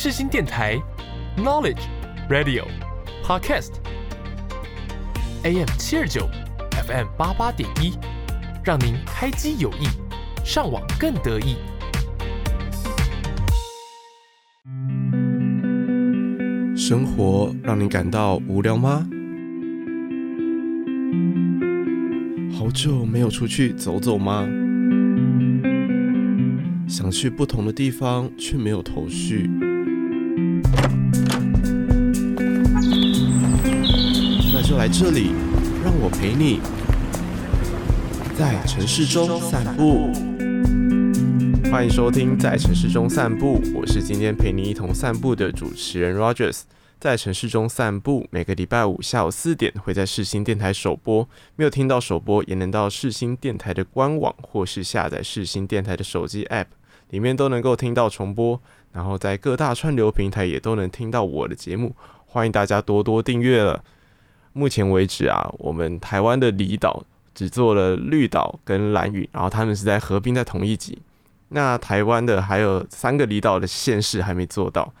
世新电台 Knowledge Radio Podcast AM 七二九 FM 八八点一，让您开机有益，上网更得意。生活让你感到无聊吗？好久没有出去走走吗？想去不同的地方却没有头绪，来这里，让我陪你，在城市中散步。欢迎收听《在城市中散步》，我是今天陪你一同散步的主持人 Rogers。在城市中散步，每个礼拜五下午四点会在世新电台首播。没有听到首播，也能到世新电台的官网或是下载世新电台的手机 App，里面都能够听到重播。然后在各大串流平台也都能听到我的节目，欢迎大家多多订阅了。目前为止啊，我们台湾的离岛只做了绿岛跟兰屿，然后他们是在合并在同一级。那台湾的还有三个离岛的县市还没做到。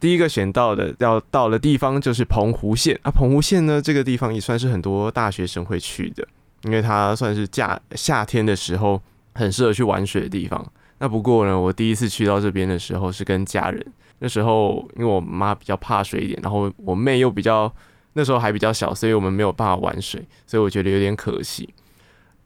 第一个选到的要到的地方就是澎湖县啊，澎湖县呢，这个地方也算是很多大学生会去的，因为它算是假夏天的时候很适合去玩水的地方。那不过呢，我第一次去到这边的时候是跟家人，那时候因为我妈比较怕水一点，然后我妹又比较那时候还比较小，所以我们没有办法玩水，所以我觉得有点可惜。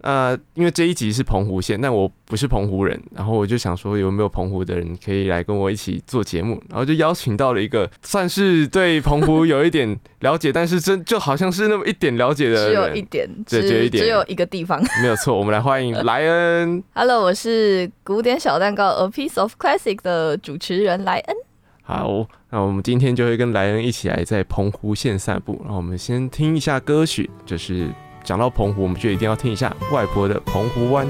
呃，因为这一集是澎湖县，但我不是澎湖人，然后我就想说有没有澎湖的人可以来跟我一起做节目，然后就邀请到了一个算是对澎湖有一点了解，但是真就好像是那么一点了解的人，只有一点，对，只有一点，只有一个地方，没有错。我们来欢迎莱恩。Hello，我是古典小蛋糕 A Piece of Classic 的主持人莱恩。好，那我们今天就会跟莱恩一起来在澎湖县散步，然后我们先听一下歌曲，就是。讲到澎湖，我们就一定要听一下外婆的《澎湖湾》。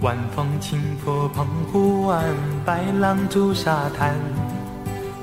晚风轻拂澎湖湾，白浪逐沙滩，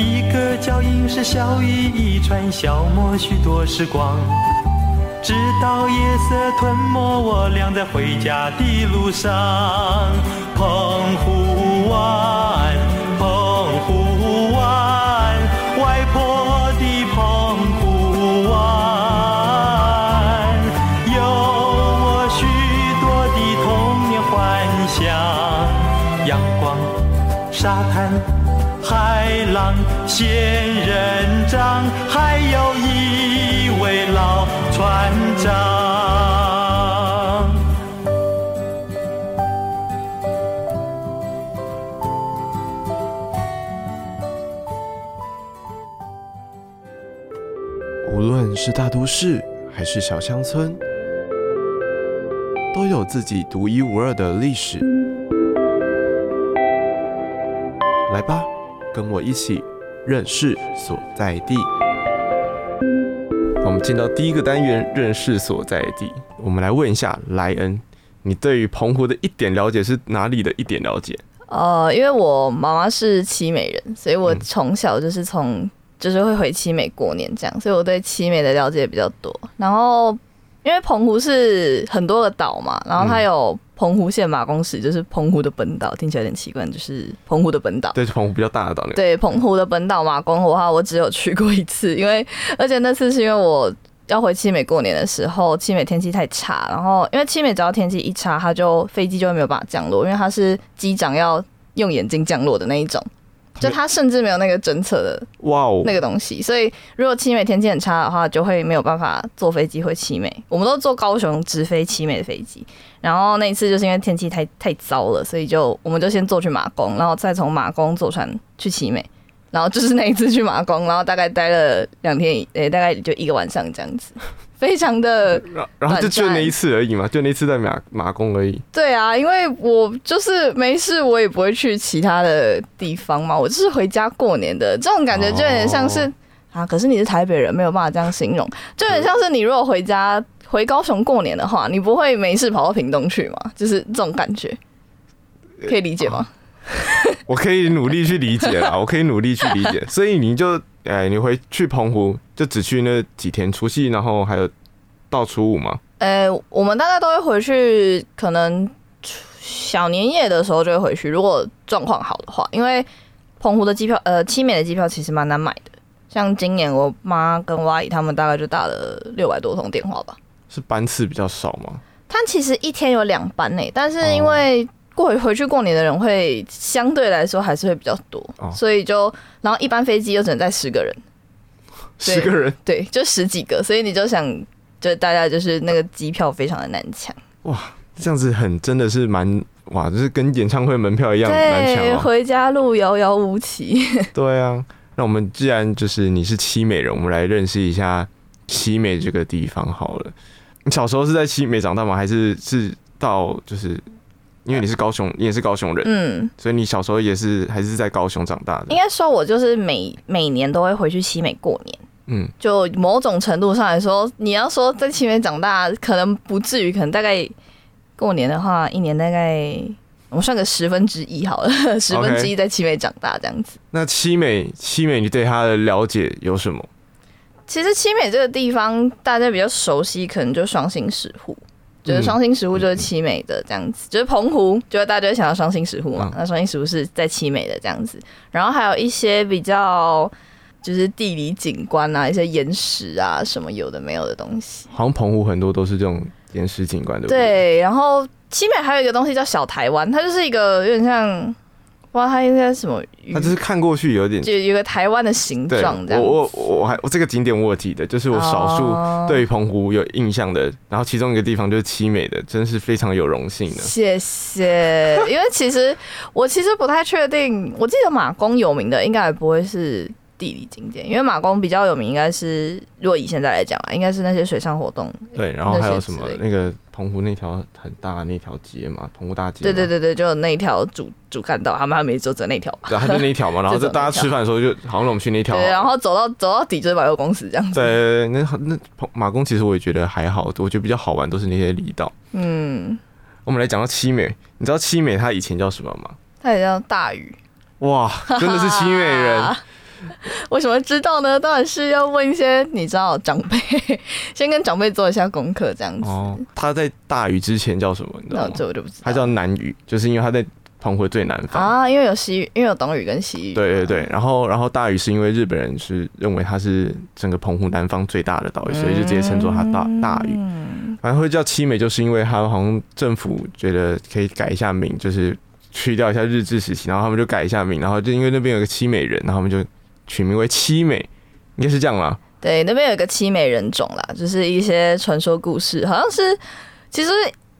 一个脚印是笑语一串，消磨许多时光。直到夜色吞没我俩在回家的路上，澎湖湾，仙人掌，还有一位老。船长，无论是大都市还是小乡村，都有自己独一无二的历史。来吧，跟我一起认识所在地。我们进到第一个单元，认识所在地。我们来问一下莱恩，你对于澎湖的一点了解是哪里的一点了解？呃，因为我妈妈是七美人，所以我从小就是从就是会回七美过年这样，所以我对七美的了解比较多。然后因为澎湖是很多个岛嘛，然后它有。澎湖县马公市就是澎湖的本岛，听起来有点奇怪，就是澎湖的本岛。对，澎湖比较大的岛，那个。对，澎湖的本岛马公的话，我只有去过一次，因为而且那次是因为我要回七美过年的时候，七美天气太差，然后因为七美只要天气一差，它就飞机就会没有办法降落，因为它是机长要用眼睛降落的那一种。就它甚至没有那个侦测的哇哦那个东西，所以如果七美天气很差的话，就会没有办法坐飞机回七美。我们都坐高雄直飞七美的飞机，然后那一次就是因为天气太太糟了，所以就我们就先坐去马公，然后再从马公坐船去七美，然后就是那一次去马公，然后大概待了两天，诶、欸，大概就一个晚上这样子。非常的。然后就就那一次而已嘛，就那一次在马马公而已。对啊，因为我就是没事，我也不会去其他的地方嘛，我就是回家过年的，这种感觉就有点像是、哦、啊。可是你是台北人，没有办法这样形容，就有点像是你如果回家回高雄过年的话，你不会没事跑到屏东去嘛？就是这种感觉，可以理解吗？哦 我可以努力去理解啦，我可以努力去理解。所以你就哎，你回去澎湖就只去那几天除夕，然后还有到初五吗？呃，我们大概都会回去，可能小年夜的时候就会回去。如果状况好的话，因为澎湖的机票，呃，七美的机票其实蛮难买的。像今年我妈跟我阿姨他们大概就打了六百多通电话吧。是班次比较少吗？他其实一天有两班呢，但是因为、哦。过回去过年的人会相对来说还是会比较多，哦、所以就然后一般飞机又只能载十个人，十个人对，就十几个，所以你就想，就大家就是那个机票非常的难抢。哇，这样子很真的是蛮哇，就是跟演唱会门票一样难抢，对，回家路遥遥无期。对啊，那我们既然就是你是七美人，我们来认识一下七美这个地方好了。你小时候是在七美长大吗？还是是到就是？因为你是高雄，你也是高雄人，嗯，所以你小时候也是还是在高雄长大的。应该说，我就是每每年都会回去西美过年，嗯，就某种程度上来说，你要说在西美长大，可能不至于，可能大概过年的话，一年大概我们算个十分之一好了，十分之一在七美长大这样子。那七美，七美，你对它的了解有什么？其实七美这个地方，大家比较熟悉，可能就双心石沪。就是双星石湖就是七美的这样子，就是澎湖，就是大家就会想到双星石湖嘛。那双星石湖是在七美的这样子，然后还有一些比较就是地理景观啊，一些岩石啊什么有的没有的东西。好像澎湖很多都是这种岩石景观对不对。对，然后七美还有一个东西叫小台湾，它就是一个有点像。不知道它应该是什么？它就是看过去有点，就有个台湾的形状这样。我我我还我这个景点我有记得，就是我少数对澎湖有印象的。然后其中一个地方就是七美的，真是非常有荣幸的。谢谢。因为其实我其实不太确定，我记得马公有名的应该也不会是地理景点，因为马公比较有名应该是，如果以现在来讲啊，应该是那些水上活动。对，然后还有什么那个。澎湖那条很大的那条街嘛，澎湖大街。对对对对，就那一条主主干道，他们还没走走那条。对，他就那一条嘛，然后在大家吃饭的时候就好像我们去那条。对，然后走到走到底就是百货公司这样子。对，那那马公其实我也觉得还好，我觉得比较好玩都是那些离岛。嗯，我们来讲到七美，你知道七美它以前叫什么吗？它也叫大屿。哇，真的是七美人。为什么知道呢？当然是要问一些你知道长辈，先跟长辈做一下功课，这样子。哦，他在大屿之前叫什么？你知道吗？这我就不知道。他叫南屿，就是因为他在澎湖最南方啊，因为有西屿，因为有东屿跟西屿。对对对，然后然后大屿是因为日本人是认为它是整个澎湖南方最大的岛屿，所以就直接称作它大大屿。反正会叫七美，就是因为他好像政府觉得可以改一下名，就是去掉一下日治时期，然后他们就改一下名，然后就因为那边有个七美人，然后他们就。取名为七美，应该是这样啦。对，那边有一个七美人种啦，就是一些传说故事，好像是。其实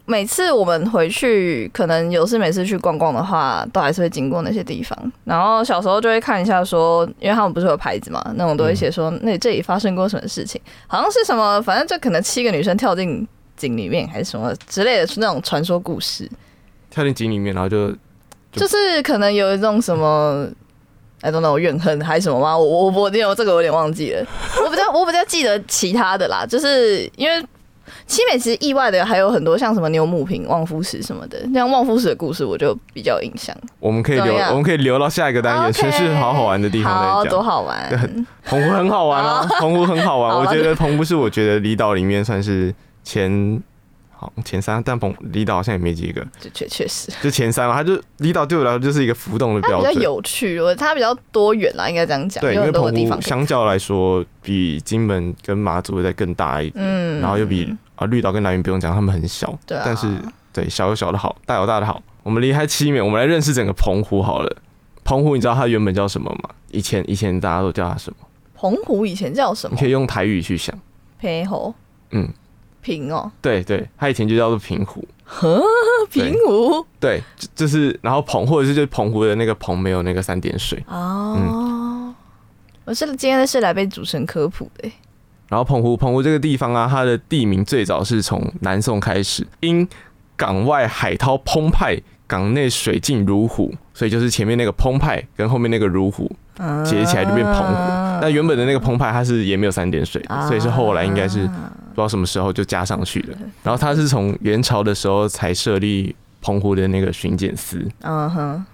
每次我们回去，可能有事每次去逛逛的话，都还是会经过那些地方。然后小时候就会看一下，说，因为他们不是有牌子嘛，那种都会写说，那这里发生过什么事情，好像是什么，反正就可能七个女生跳进井里面，还是什么之类的，是那种传说故事。跳进井里面，然后就就，就是可能有一种什么。哎，等等，我怨恨还是什么吗？我我我，因为这个我有点忘记了。我比较我比较记得其他的啦，就是因为七美其实意外的还有很多，像什么牛母坪、望夫石什么的。像望夫石的故事，我就比较有印象。我们可以留，我们可以留到下一个单元，全是好好玩的地方再讲。多好玩！对，澎湖很好玩啊，澎湖很好玩。我觉得澎湖是我觉得离岛里面算是前。好，前三，但澎离岛好像也没几个，就确确实就前三嘛，它就离岛对我来说就是一个浮动的标准，比较有趣，我它比较多元啦，应该这样讲。对，因为澎湖相较来说，比金门跟马祖再更大一点，嗯，然后又比啊绿岛跟南屿不用讲，他们很小，对、啊，但是对小有小的好，大有大的好。我们离开七面，我们来认识整个澎湖好了。澎湖，你知道它原本叫什么吗？以前以前大家都叫它什么？澎湖以前叫什么？你可以用台语去想。澎湖，嗯。平哦，对对，它以前就叫做平湖，呵，平湖，对，就是然后澎或者是就澎湖的那个澎没有那个三点水。哦。嗯、我是今天是来被主持人科普的，然后澎湖，澎湖这个地方啊，它的地名最早是从南宋开始，因港外海涛澎湃，港内水静如虎，所以就是前面那个澎湃跟后面那个如虎结起来就变澎湖。那原本的那个澎湃它是也没有三点水，所以是后来应该是不知道什么时候就加上去了。然后他是从元朝的时候才设立澎湖的那个巡检司。嗯哼。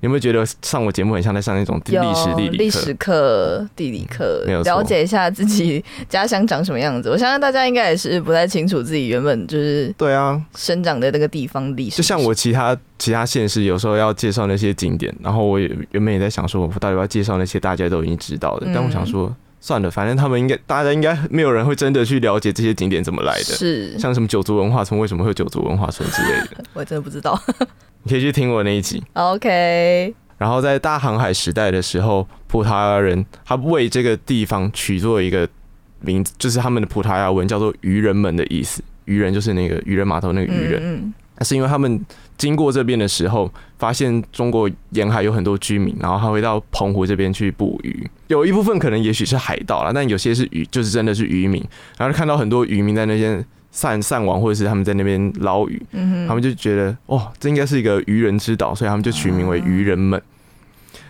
有没有觉得上我节目很像在上那种历史地理历史课、地理课，了解一下自己家乡长什么样子？我相信大家应该也是不太清楚自己原本就是对啊生长的那个地方历史。就像我其他其他县市有时候要介绍那些景点，然后我也原本也在想说，我到底要介绍那些大家都已经知道的。但我想说，算了，反正他们应该大家应该没有人会真的去了解这些景点怎么来的。是像什么九族文化村，为什么会有九族文化村之类的？我真的不知道。你可以去听我那一集。OK。然后在大航海时代的时候，葡萄牙人他为这个地方取做一个名字，就是他们的葡萄牙文叫做“渔人们”的意思。渔人就是那个渔人码头那个渔人。那是因为他们经过这边的时候，发现中国沿海有很多居民，然后他会到澎湖这边去捕鱼。有一部分可能也许是海盗啦，但有些是渔，就是真的是渔民。然后看到很多渔民在那边。散散网，或者是他们在那边捞鱼，嗯、他们就觉得哦，这应该是一个渔人之岛，所以他们就取名为渔人们。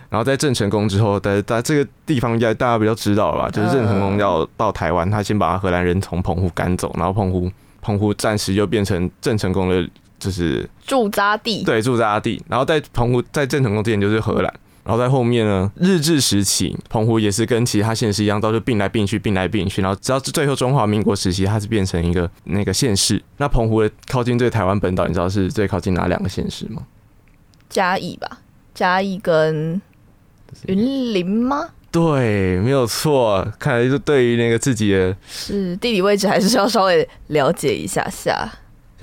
然后在郑成功之后，在在这个地方应该大家比较知道了吧？就是郑成功要到台湾，他先把荷兰人从澎湖赶走，然后澎湖澎湖暂时就变成郑成功的，就是驻扎地。对，驻扎地。然后在澎湖，在郑成功之前就是荷兰。然后在后面呢，日治时期，澎湖也是跟其他县市一样，都是并来并去，并来并去。然后直到最后中华民国时期，它是变成一个那个县市。那澎湖的靠近最台湾本岛，你知道是最靠近哪两个县市吗？嘉义吧，嘉义跟云林吗？对，没有错。看来就对于那个自己的是地理位置，还是要稍微了解一下下。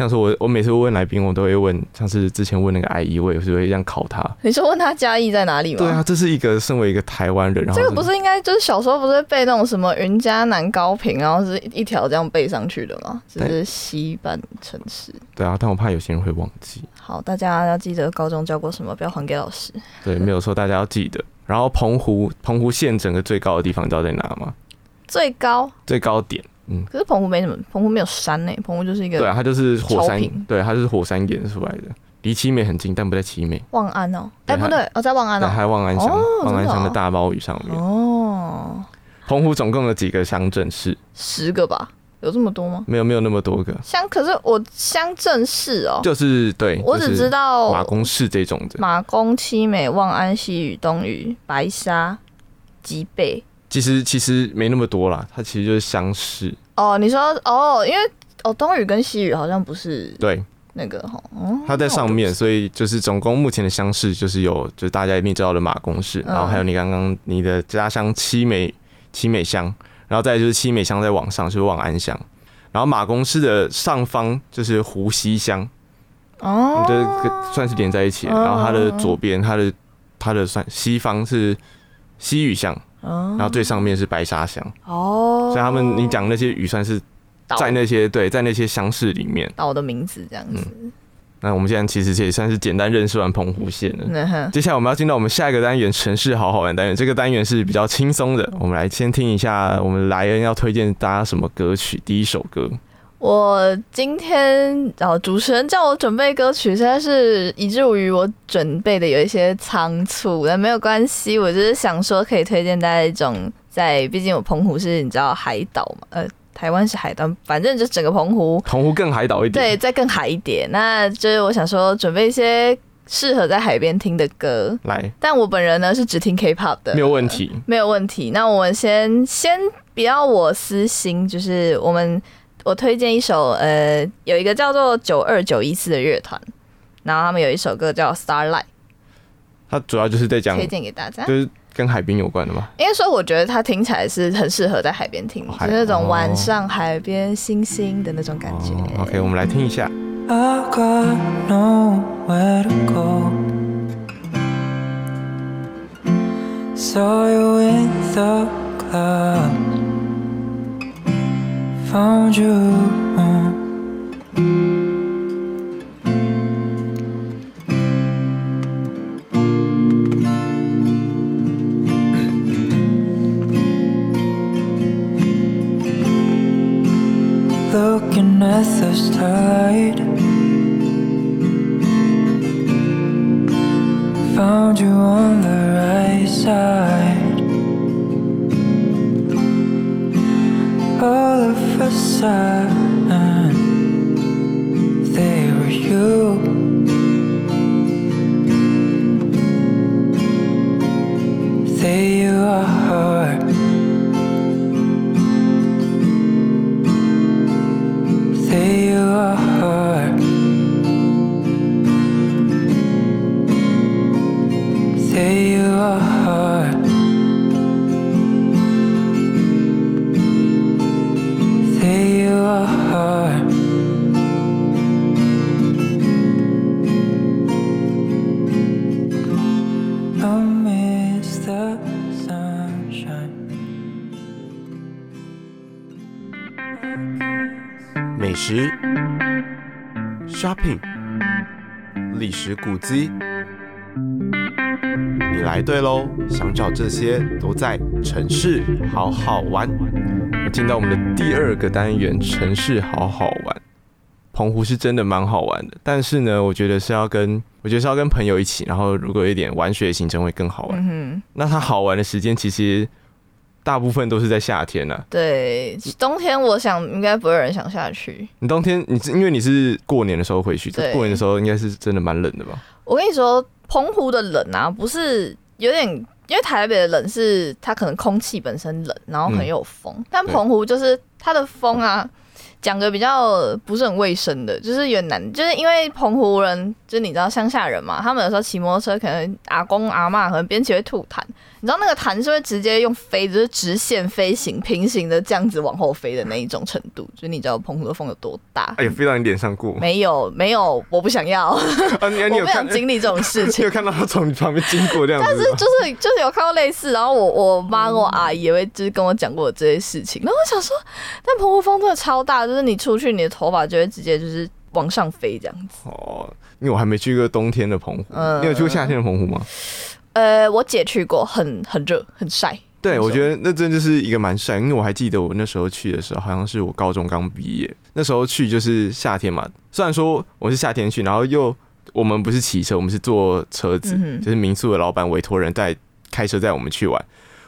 像是我，我每次问来宾，我都会问，像是之前问那个阿姨，我有时候会这样考他。你是问他嘉义在哪里吗？对啊，这是一个身为一个台湾人，然后这个不是应该就是小时候不是背那种什么云嘉南高平，然后是一条这样背上去的吗？这是西半城市。对啊，但我怕有些人会忘记。好，大家要记得高中教过什么，不要还给老师。对，没有错，大家要记得。然后澎湖，澎湖县整个最高的地方你知道在哪吗？最高？最高点。嗯，可是澎湖没什么，澎湖没有山呢、欸。澎湖就是一个对啊，它就是火山，对，它就是火山岩出来的，离七美很近，但不在七美。望安哦，哎不对，哦在望安哦，还望安乡，望安乡的大包屿上面。哦，澎湖总共有几个乡镇市？十个吧，有这么多吗？没有，没有那么多个乡。可是我乡镇市哦，就是对，我只知道马公市这种的，马公、七美、望安、西屿、东屿、白沙、吉贝。其实其实没那么多啦，它其实就是乡市。哦，你说哦，因为哦东屿跟西屿好像不是对。那个哈，它在上面，所以就是总共目前的乡市就是有，就是大家一定知道的马公市，然后还有你刚刚你的家乡七美七美乡，然后再就是七美乡在往上就是望安乡，然后马公市的上方就是湖西乡，哦，这算是连在一起，然后它的左边它的它的算西方是西屿乡。然后最上面是白沙乡哦，所以他们你讲那些语算是在那些对，在那些乡市里面岛的名字这样子。那我们现在其实也算是简单认识完澎湖县了。接下来我们要进到我们下一个单元——城市好好玩单元。这个单元是比较轻松的，我们来先听一下我们莱恩要推荐大家什么歌曲。第一首歌。我今天然后主持人叫我准备歌曲，实在是以至于我准备的有一些仓促，但没有关系。我就是想说，可以推荐大家一种在，毕竟我澎湖是你知道海岛嘛，呃，台湾是海岛，反正就整个澎湖，澎湖更海岛一点，对，再更海一点。那就是我想说，准备一些适合在海边听的歌来。但我本人呢是只听 K-pop 的，没有问题，没有问题。那我们先先不要我私心，就是我们。我推荐一首，呃，有一个叫做九二九一四的乐团，然后他们有一首歌叫《Starlight》，它主要就是在讲，推荐给大家，就是跟海边有关的嘛。因为说我觉得它听起来是很适合在海边听，就是那种晚上海边星星的那种感觉。哦、OK，我们来听一下。Found you. Looking at the start. Found you on the right side. side 历史古迹，你来对喽！想找这些都在城市好好玩。进到我们的第二个单元，城市好好玩。澎湖是真的蛮好玩的，但是呢，我觉得是要跟我觉得是要跟朋友一起，然后如果有一点玩水的行程会更好玩。嗯那它好玩的时间其实大部分都是在夏天呢、啊。对，冬天我想应该不会有人想下去。你冬天你是因为你是过年的时候回去，对过年的时候应该是真的蛮冷的吧？我跟你说，澎湖的冷啊，不是有点，因为台北的冷是它可能空气本身冷，然后可能有风，嗯但澎湖就是它的风啊，讲个比较不是很卫生的，就是有点难，就是因为澎湖人，就是你知道乡下人嘛，他们有时候骑摩托车，可能阿公阿嬷可能边骑会吐痰，你知道那个弹是会直接用飞，就是直线飞行、平行的这样子往后飞的那一种程度，就是你知道澎湖的风有多大？哎呀，飞到你脸上过吗？没有，没有，我不想要，啊，你你我不想？经历这种事情你有。看到他从你旁边经过这样子吗？但是就是就是有看到类似，然后我我妈跟我阿姨也会就是跟我讲过这些事情，然后我想说，但澎湖风真的超大，就是你出去你的头发就会直接就是往上飞这样子。哦，因为我还没去过冬天的澎湖，嗯你有去过夏天的澎湖吗？呃，我姐去过，很很热，很晒。对，我觉得那真的就是一个蛮晒，因为我还记得我那时候去的时候，好像是我高中刚毕业，那时候去就是夏天嘛。虽然说我是夏天去，然后又我们不是骑车，我们是坐车子，嗯就是民宿的老板委托人带开车带我们去玩。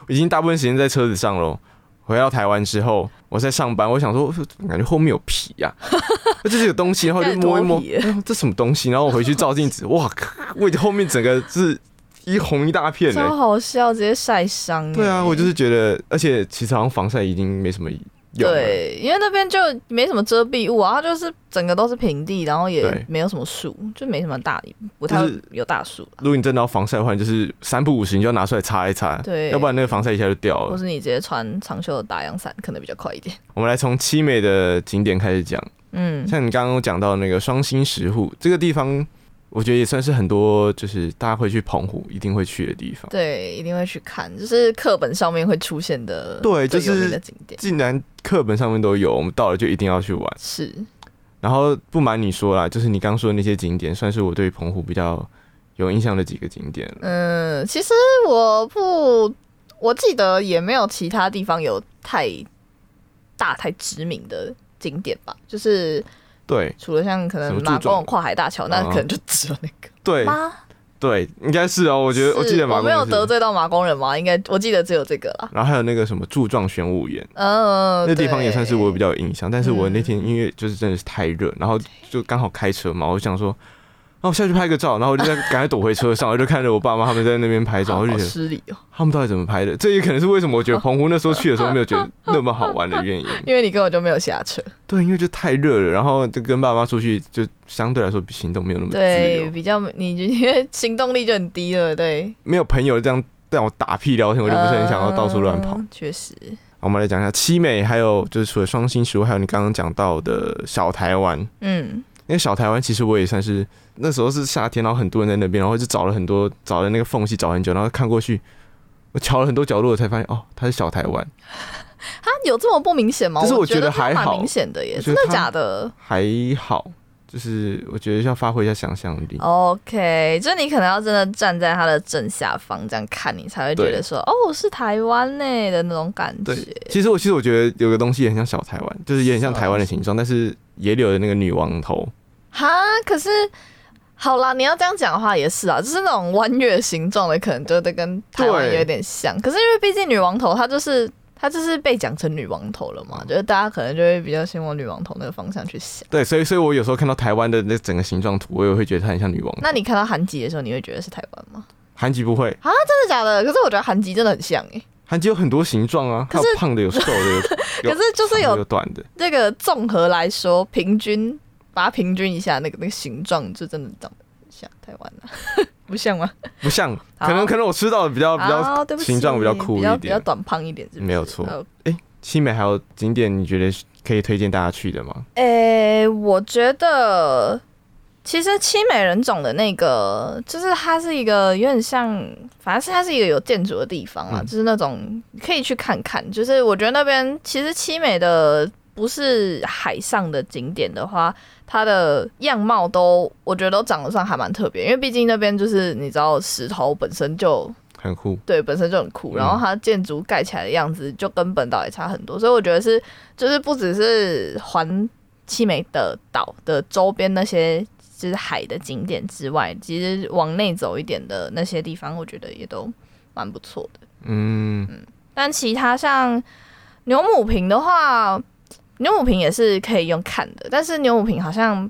我已经大部分时间在车子上喽。回到台湾之后，我在上班，我想说，感觉后面有皮呀、啊，这是有东西，然后就摸一摸，这什么东西？然后我回去照镜子，哇靠，我后面整个是一红一大片呢、超好笑，直接晒伤。对啊，我就是觉得，而且其实好像防晒已经没什么用了。对，因为那边就没什么遮蔽物啊，它就是整个都是平地，然后也对没有什么树，就没什么大，不太就是有大树。如果你真的要防晒的话，你就是三不五时你就要拿出来擦一擦，对要不然那个防晒一下就掉了。或是你直接穿长袖的打阳伞，可能比较快一点。我们来从七美的景点开始讲，嗯，像你刚刚讲到那个双星石户这个地方，我觉得也算是很多就是大家会去澎湖一定会去的地方。对，一定会去看，就是课本上面会出现的对就是景点。既然课本上面都有，我们到了就一定要去玩。是，然后不瞒你说啦，就是你刚说的那些景点，算是我对澎湖比较有印象的几个景点了。嗯，其实我不，我记得也没有其他地方有太大、太知名的景点吧，就是对除了像可能马公跨海大桥，那嗯可能就只有那个 对吗？对，应该是哦。我觉得我记得马公我没有得罪到马工人吗？应该我记得只有这个了。然后还有那个什么柱状玄武岩，嗯，那地方也算是我比较较有印象。但是我那天因为就是真的是太热，然后就刚好开车嘛，我想说，那我下去拍个照，然后我就在赶快躲回车上，我就看着我爸妈他们在那边拍照，我就好觉得失礼哦，他们到底怎么拍的？这也可能是为什么我觉得澎湖那时候去的时候没有觉得那么好玩的原因。因为你根本就没有下车。对，因为就太热了，然后就跟爸妈出去，就相对来说比行动没有那么自对，比较 你就因为行动力就很低了，对，没有朋友这样让我打屁聊天，我就不是很想要到处乱跑。嗯确实，我们来讲一下七美，还有就是除了双星石沪，还有你刚刚讲到的小台湾。嗯，因为小台湾其实我也算是那时候是夏天，然后很多人在那边，然后就找了很多找了那个缝隙找很久，然后看过去，我瞧了很多角落，我才发现哦，它是小台湾，它有这么不明显吗？就是我觉得还好蛮明显的耶，真的假的？还好，就是我觉得要发挥一下想象力。OK，就你可能要真的站在它的正下方这样看，你才会觉得说，哦，是台湾呢的那种感觉。对，其实我其实我觉得有个东西也很像小台湾，就是也很像台湾的形状，但是野柳的那个女王头。哈，可是好啦，你要这样讲的话也是啊，就是那种弯月形状的，可能就得跟台湾有点像。可是因为毕竟女王头它就是。它就是被讲成女王头了嘛，就是大家可能就会比较先往女王头那个方向去想。对，所以所以我有时候看到台湾的那整个形状图，我也会觉得它很像女王。那你看到韩籍的时候，你会觉得是台湾吗？韩籍不会啊，真的假的？可是我觉得韩籍真的很像诶。韩籍有很多形状啊，它有胖的，有瘦的，有 可是就是有，有短的。这个综合来说，平均把它平均一下，那个那个形状就真的长得像台湾了。不像吗？不像，可能可能我吃到的比较比较形状比较酷一点，比较短胖一点是是？没有错。哎、欸。七美还有景点，你觉得可以推荐大家去的吗？哎、欸，我觉得其实七美人种的那个，就是它是一个有点像，反正是它是一个有建筑的地方啊，嗯、就是那种可以去看看。就是我觉得那边其实七美的不是海上的景点的话，它的样貌都我觉得都长得算还蛮特别，因为毕竟那边就是你知道石头本身就。很酷，对，本身就很酷，然后它建筑盖起来的样子就跟本岛也差很多，所以我觉得是，就是不只是环七美的岛的周边那些就是海的景点之外，其实往内走一点的那些地方，我觉得也都蛮不错的。嗯嗯，但其他像牛母坪的话，牛母坪也是可以用看的，但是牛母坪好像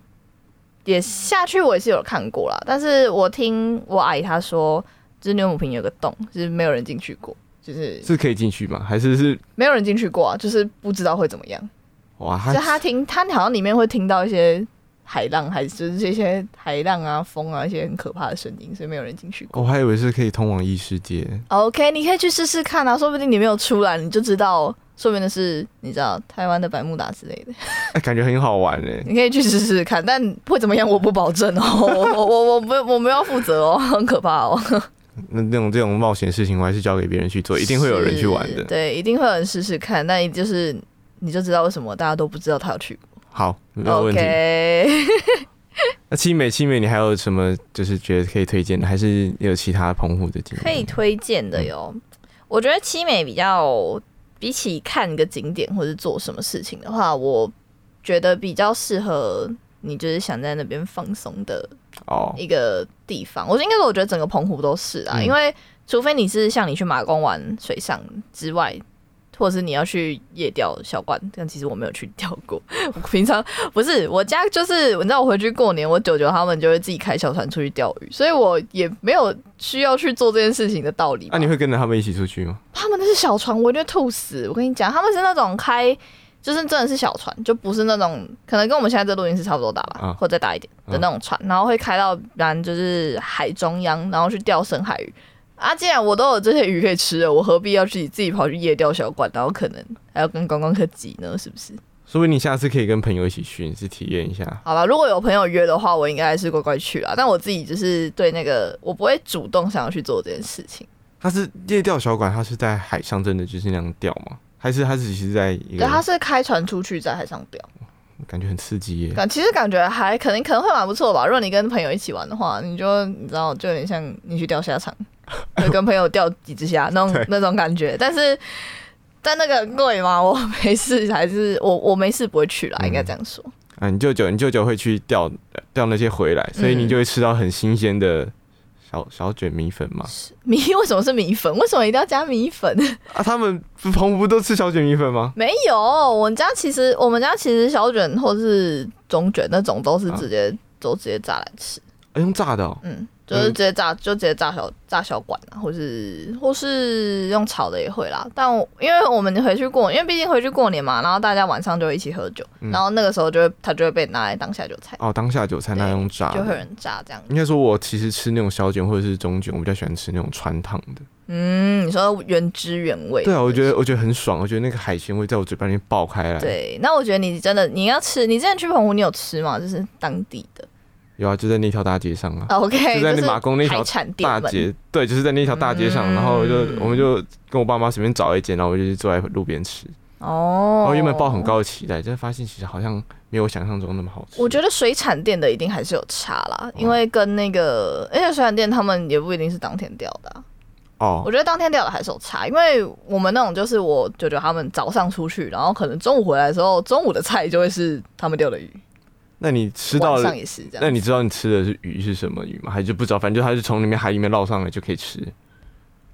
也下去，我也是有看过啦，但是我听我阿姨她说。就是牛母坪有个洞，就是没有人进去过，就是是可以进去吗？还是是没有人进去过啊？就是不知道会怎么样。哇！就他听他好像里面会听到一些海浪，还是就是这些海浪啊、风啊一些很可怕的声音，所以没有人进去过。我还以为是可以通往异世界。OK，你可以去试试看啊，说不定你没有出来，你就知道，说明的是你知道台湾的百慕达之类的。感觉很好玩哎！你可以去试试看，但会怎么样我不保证哦，我我我不我没有负责哦，很可怕哦。那那种这种冒险事情，我还是交给别人去做，一定会有人去玩的。对，一定会有人试试看。那就是你就知道为什么大家都不知道他有去过。好，没有问题。那七美七美，你还有什么就是觉得可以推荐的？还是有其他澎湖的景可以推荐的哟？嗯、我觉得七美比较比起看一个景点或者做什么事情的话，我觉得比较适合你就是想在那边放松的。哦，一个地方，我应该说，我觉得整个澎湖都是啊，嗯、因为除非你是像你去马公玩水上之外，或者是你要去夜钓小管，但其实我没有去钓过。我 平常不是我家，就是你知道，我回去过年，我舅舅他们就会自己开小船出去钓鱼，所以我也没有需要去做这件事情的道理。那、啊、你会跟着他们一起出去吗？他们那是小船，我一定会吐死。我跟你讲，他们是那种开。就是真的是小船，就不是那种可能跟我们现在这录音室差不多大吧，啊、或者再大一点的那种船，啊、然后会开到然就是海中央，然后去钓深海鱼。啊，既然我都有这些鱼可以吃了，我何必要去自己跑去夜钓小馆，然后可能还要跟观光客挤呢？是不是？所以你下次可以跟朋友一起去，你去体验一下。好了，如果有朋友约的话，我应该还是乖乖去啦。但我自己就是对那个，我不会主动想要去做这件事情。它是夜钓小馆，它是在海上真的就是那样钓吗？还是它只是在一个，对，他是开船出去在海上钓，感觉很刺激耶。感其实感觉还可能可能会蛮不错吧。如果你跟朋友一起玩的话，你就你知道，就有点像你去钓虾场，就跟朋友钓几只虾那种那种感觉。但是但那个很贵吗？我没事，还是我我没事不会去啦，嗯、应该这样说。啊，你舅舅你舅舅会去钓钓那些回来，所以你就会吃到很新鲜的。小小卷米粉吗？米为什么是米粉？为什么一定要加米粉啊？他们澎湖不都吃小卷米粉吗？没有，我们家其实我们家其实小卷或是中卷那种都是直接、啊、都直接炸来吃。欸、用炸的、哦？嗯。就是直接炸，就直接炸小炸小管啊，或是或是用炒的也会啦。但因为我们回去过，因为毕竟回去过年嘛，然后大家晚上就一起喝酒，嗯、然后那个时候就会它就会被拿来当下酒菜。哦，当下酒菜那用炸，就会有人炸这样。应该说，我其实吃那种小卷或者是中卷，我比较喜欢吃那种穿烫的。嗯，你说原汁原味。对啊，我觉得我觉得很爽，我觉得那个海鲜味在我嘴巴里面爆开来。对，那我觉得你真的你要吃，你之前去澎湖你有吃吗？就是当地的。有啊，就在那条大街上啊。OK，就在那马公那条大街，对，就是在那条大街上，嗯、然后就我们就跟我爸妈随便找一间，然后我就去坐在路边吃。哦，我原本抱很高的期待，但发现其实好像没有想象中那么好吃。我觉得水产店的一定还是有差啦，因为跟那个，而且水产店他们也不一定是当天钓的、啊。哦，我觉得当天钓的还是有差，因为我们那种就是我舅舅他们早上出去，然后可能中午回来的时候，中午的菜就会是他们钓的鱼。那你吃到了也是这样？那你知道你吃的是鱼是什么鱼吗？还是不知道？反正就它是从里面海里面捞上来就可以吃。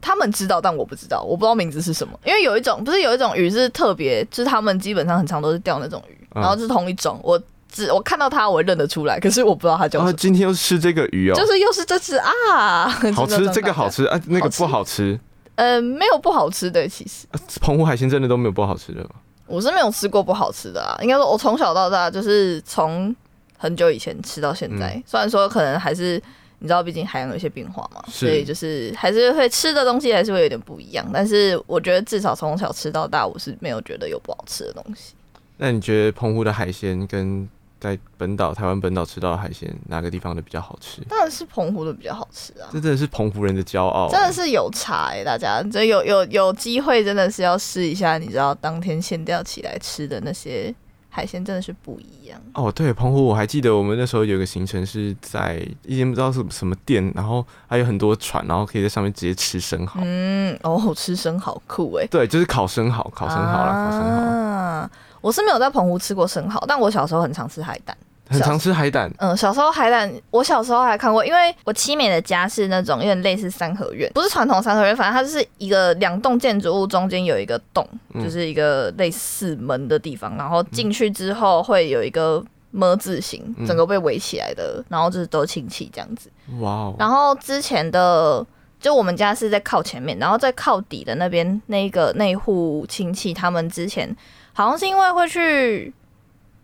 他们知道，但我不知道，我不知道名字是什么。因为有一种不是有一种鱼是特别，就是他们基本上很常都是钓那种鱼，然后是同一种。我只我看到它，我会认得出来，可是我不知道它叫什么。今天又是吃这个鱼哦，就是又是这只啊，好吃，这个好吃啊，那个不好吃。呃，没有不好吃的，其实。澎湖海鲜真的都没有不好吃的吗？我是没有吃过不好吃的啊，应该说，我从小到大就是从很久以前吃到现在。虽然说可能还是。你知道，毕竟海洋有一些变化嘛，所以就是还是会吃的东西还是会有点不一样。但是我觉得至少从小吃到大，我是没有觉得有不好吃的东西。那你觉得澎湖的海鲜跟在本岛台湾本岛吃到的海鲜哪个地方的比较好吃？当然是澎湖的比较好吃啊！这真的是澎湖人的骄傲，真的是有差哎、欸！大家这有有有机会真的是要试一下，你知道当天现钓起来吃的那些。海鲜真的是不一样哦。对，澎湖我还记得我们那时候有个行程是在一间不知道是什么店，然后还有很多船，然后可以在上面直接吃生蚝。嗯，哦，吃生蚝酷哎。对，就是烤生蚝，烤生蚝啦，啊、烤生蚝。我是没有在澎湖吃过生蚝，但我小时候很常吃海胆。很常吃海胆，嗯，小时候海胆，我小时候还看过，因为我七美的家是那种有点类似三合院，不是传统三合院，反正它就是一个两栋建筑物中间有一个洞，就是一个类似门的地方，然后进去之后会有一个么字形，整个被围起来的，然后就是都亲戚这样子。哇哦！然后之前的就我们家是在靠前面，然后在靠底的那边那个那户亲戚，他们之前好像是因为会去。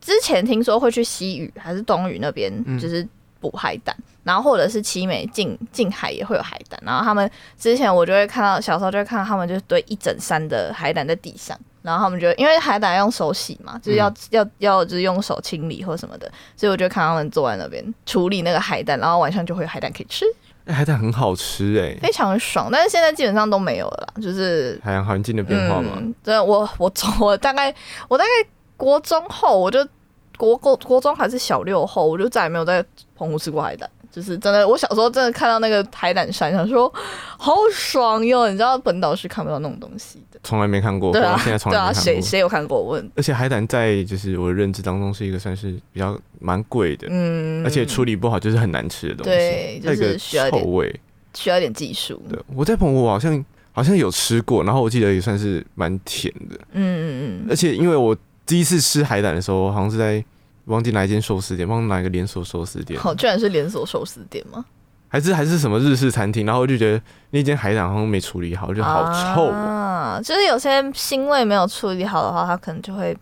之前听说会去西屿还是东屿那边，就是捕海胆，然后或者是七美近近海也会有海胆，然后他们之前我就会看到，小时候就会看到他们就是堆一整山的海胆在地上，然后他们就因为海胆要用手洗嘛，就是要要要就是用手清理或什么的，所以我就看他们坐在那边处理那个海胆，然后晚上就会有海胆可以吃。海胆很好吃哎，非常爽，但是现在基本上都没有了啦，就是海洋环境的变化嘛。嗯，对，我我从我大概我大概国中后我就。国国国中还是小六后，我就再也没有在澎湖吃过海胆。就是真的，我小时候真的看到那个海胆山，想说好爽哟！你知道本岛是看不到那种东西的，从来没看过。对啊，现在从来没看过。谁谁有看过？我问。而且海胆在就是我的认知当中是一个算是比较蛮贵的，嗯，而且处理不好就是很难吃的东西，对，就是需要味，需要一点技术。对，我在澎湖好像好像有吃过，然后我记得也算是蛮甜的，嗯嗯嗯。而且因为我第一次吃海胆的时候，好像是在。忘记哪一间寿司店，忘记哪一个连锁寿司店。好，居然是连锁寿司店吗？还是还是什么日式餐厅？然后我就觉得那间海胆好像没处理好，就好臭啊！就是有些腥味没有处理好的话，它可能就会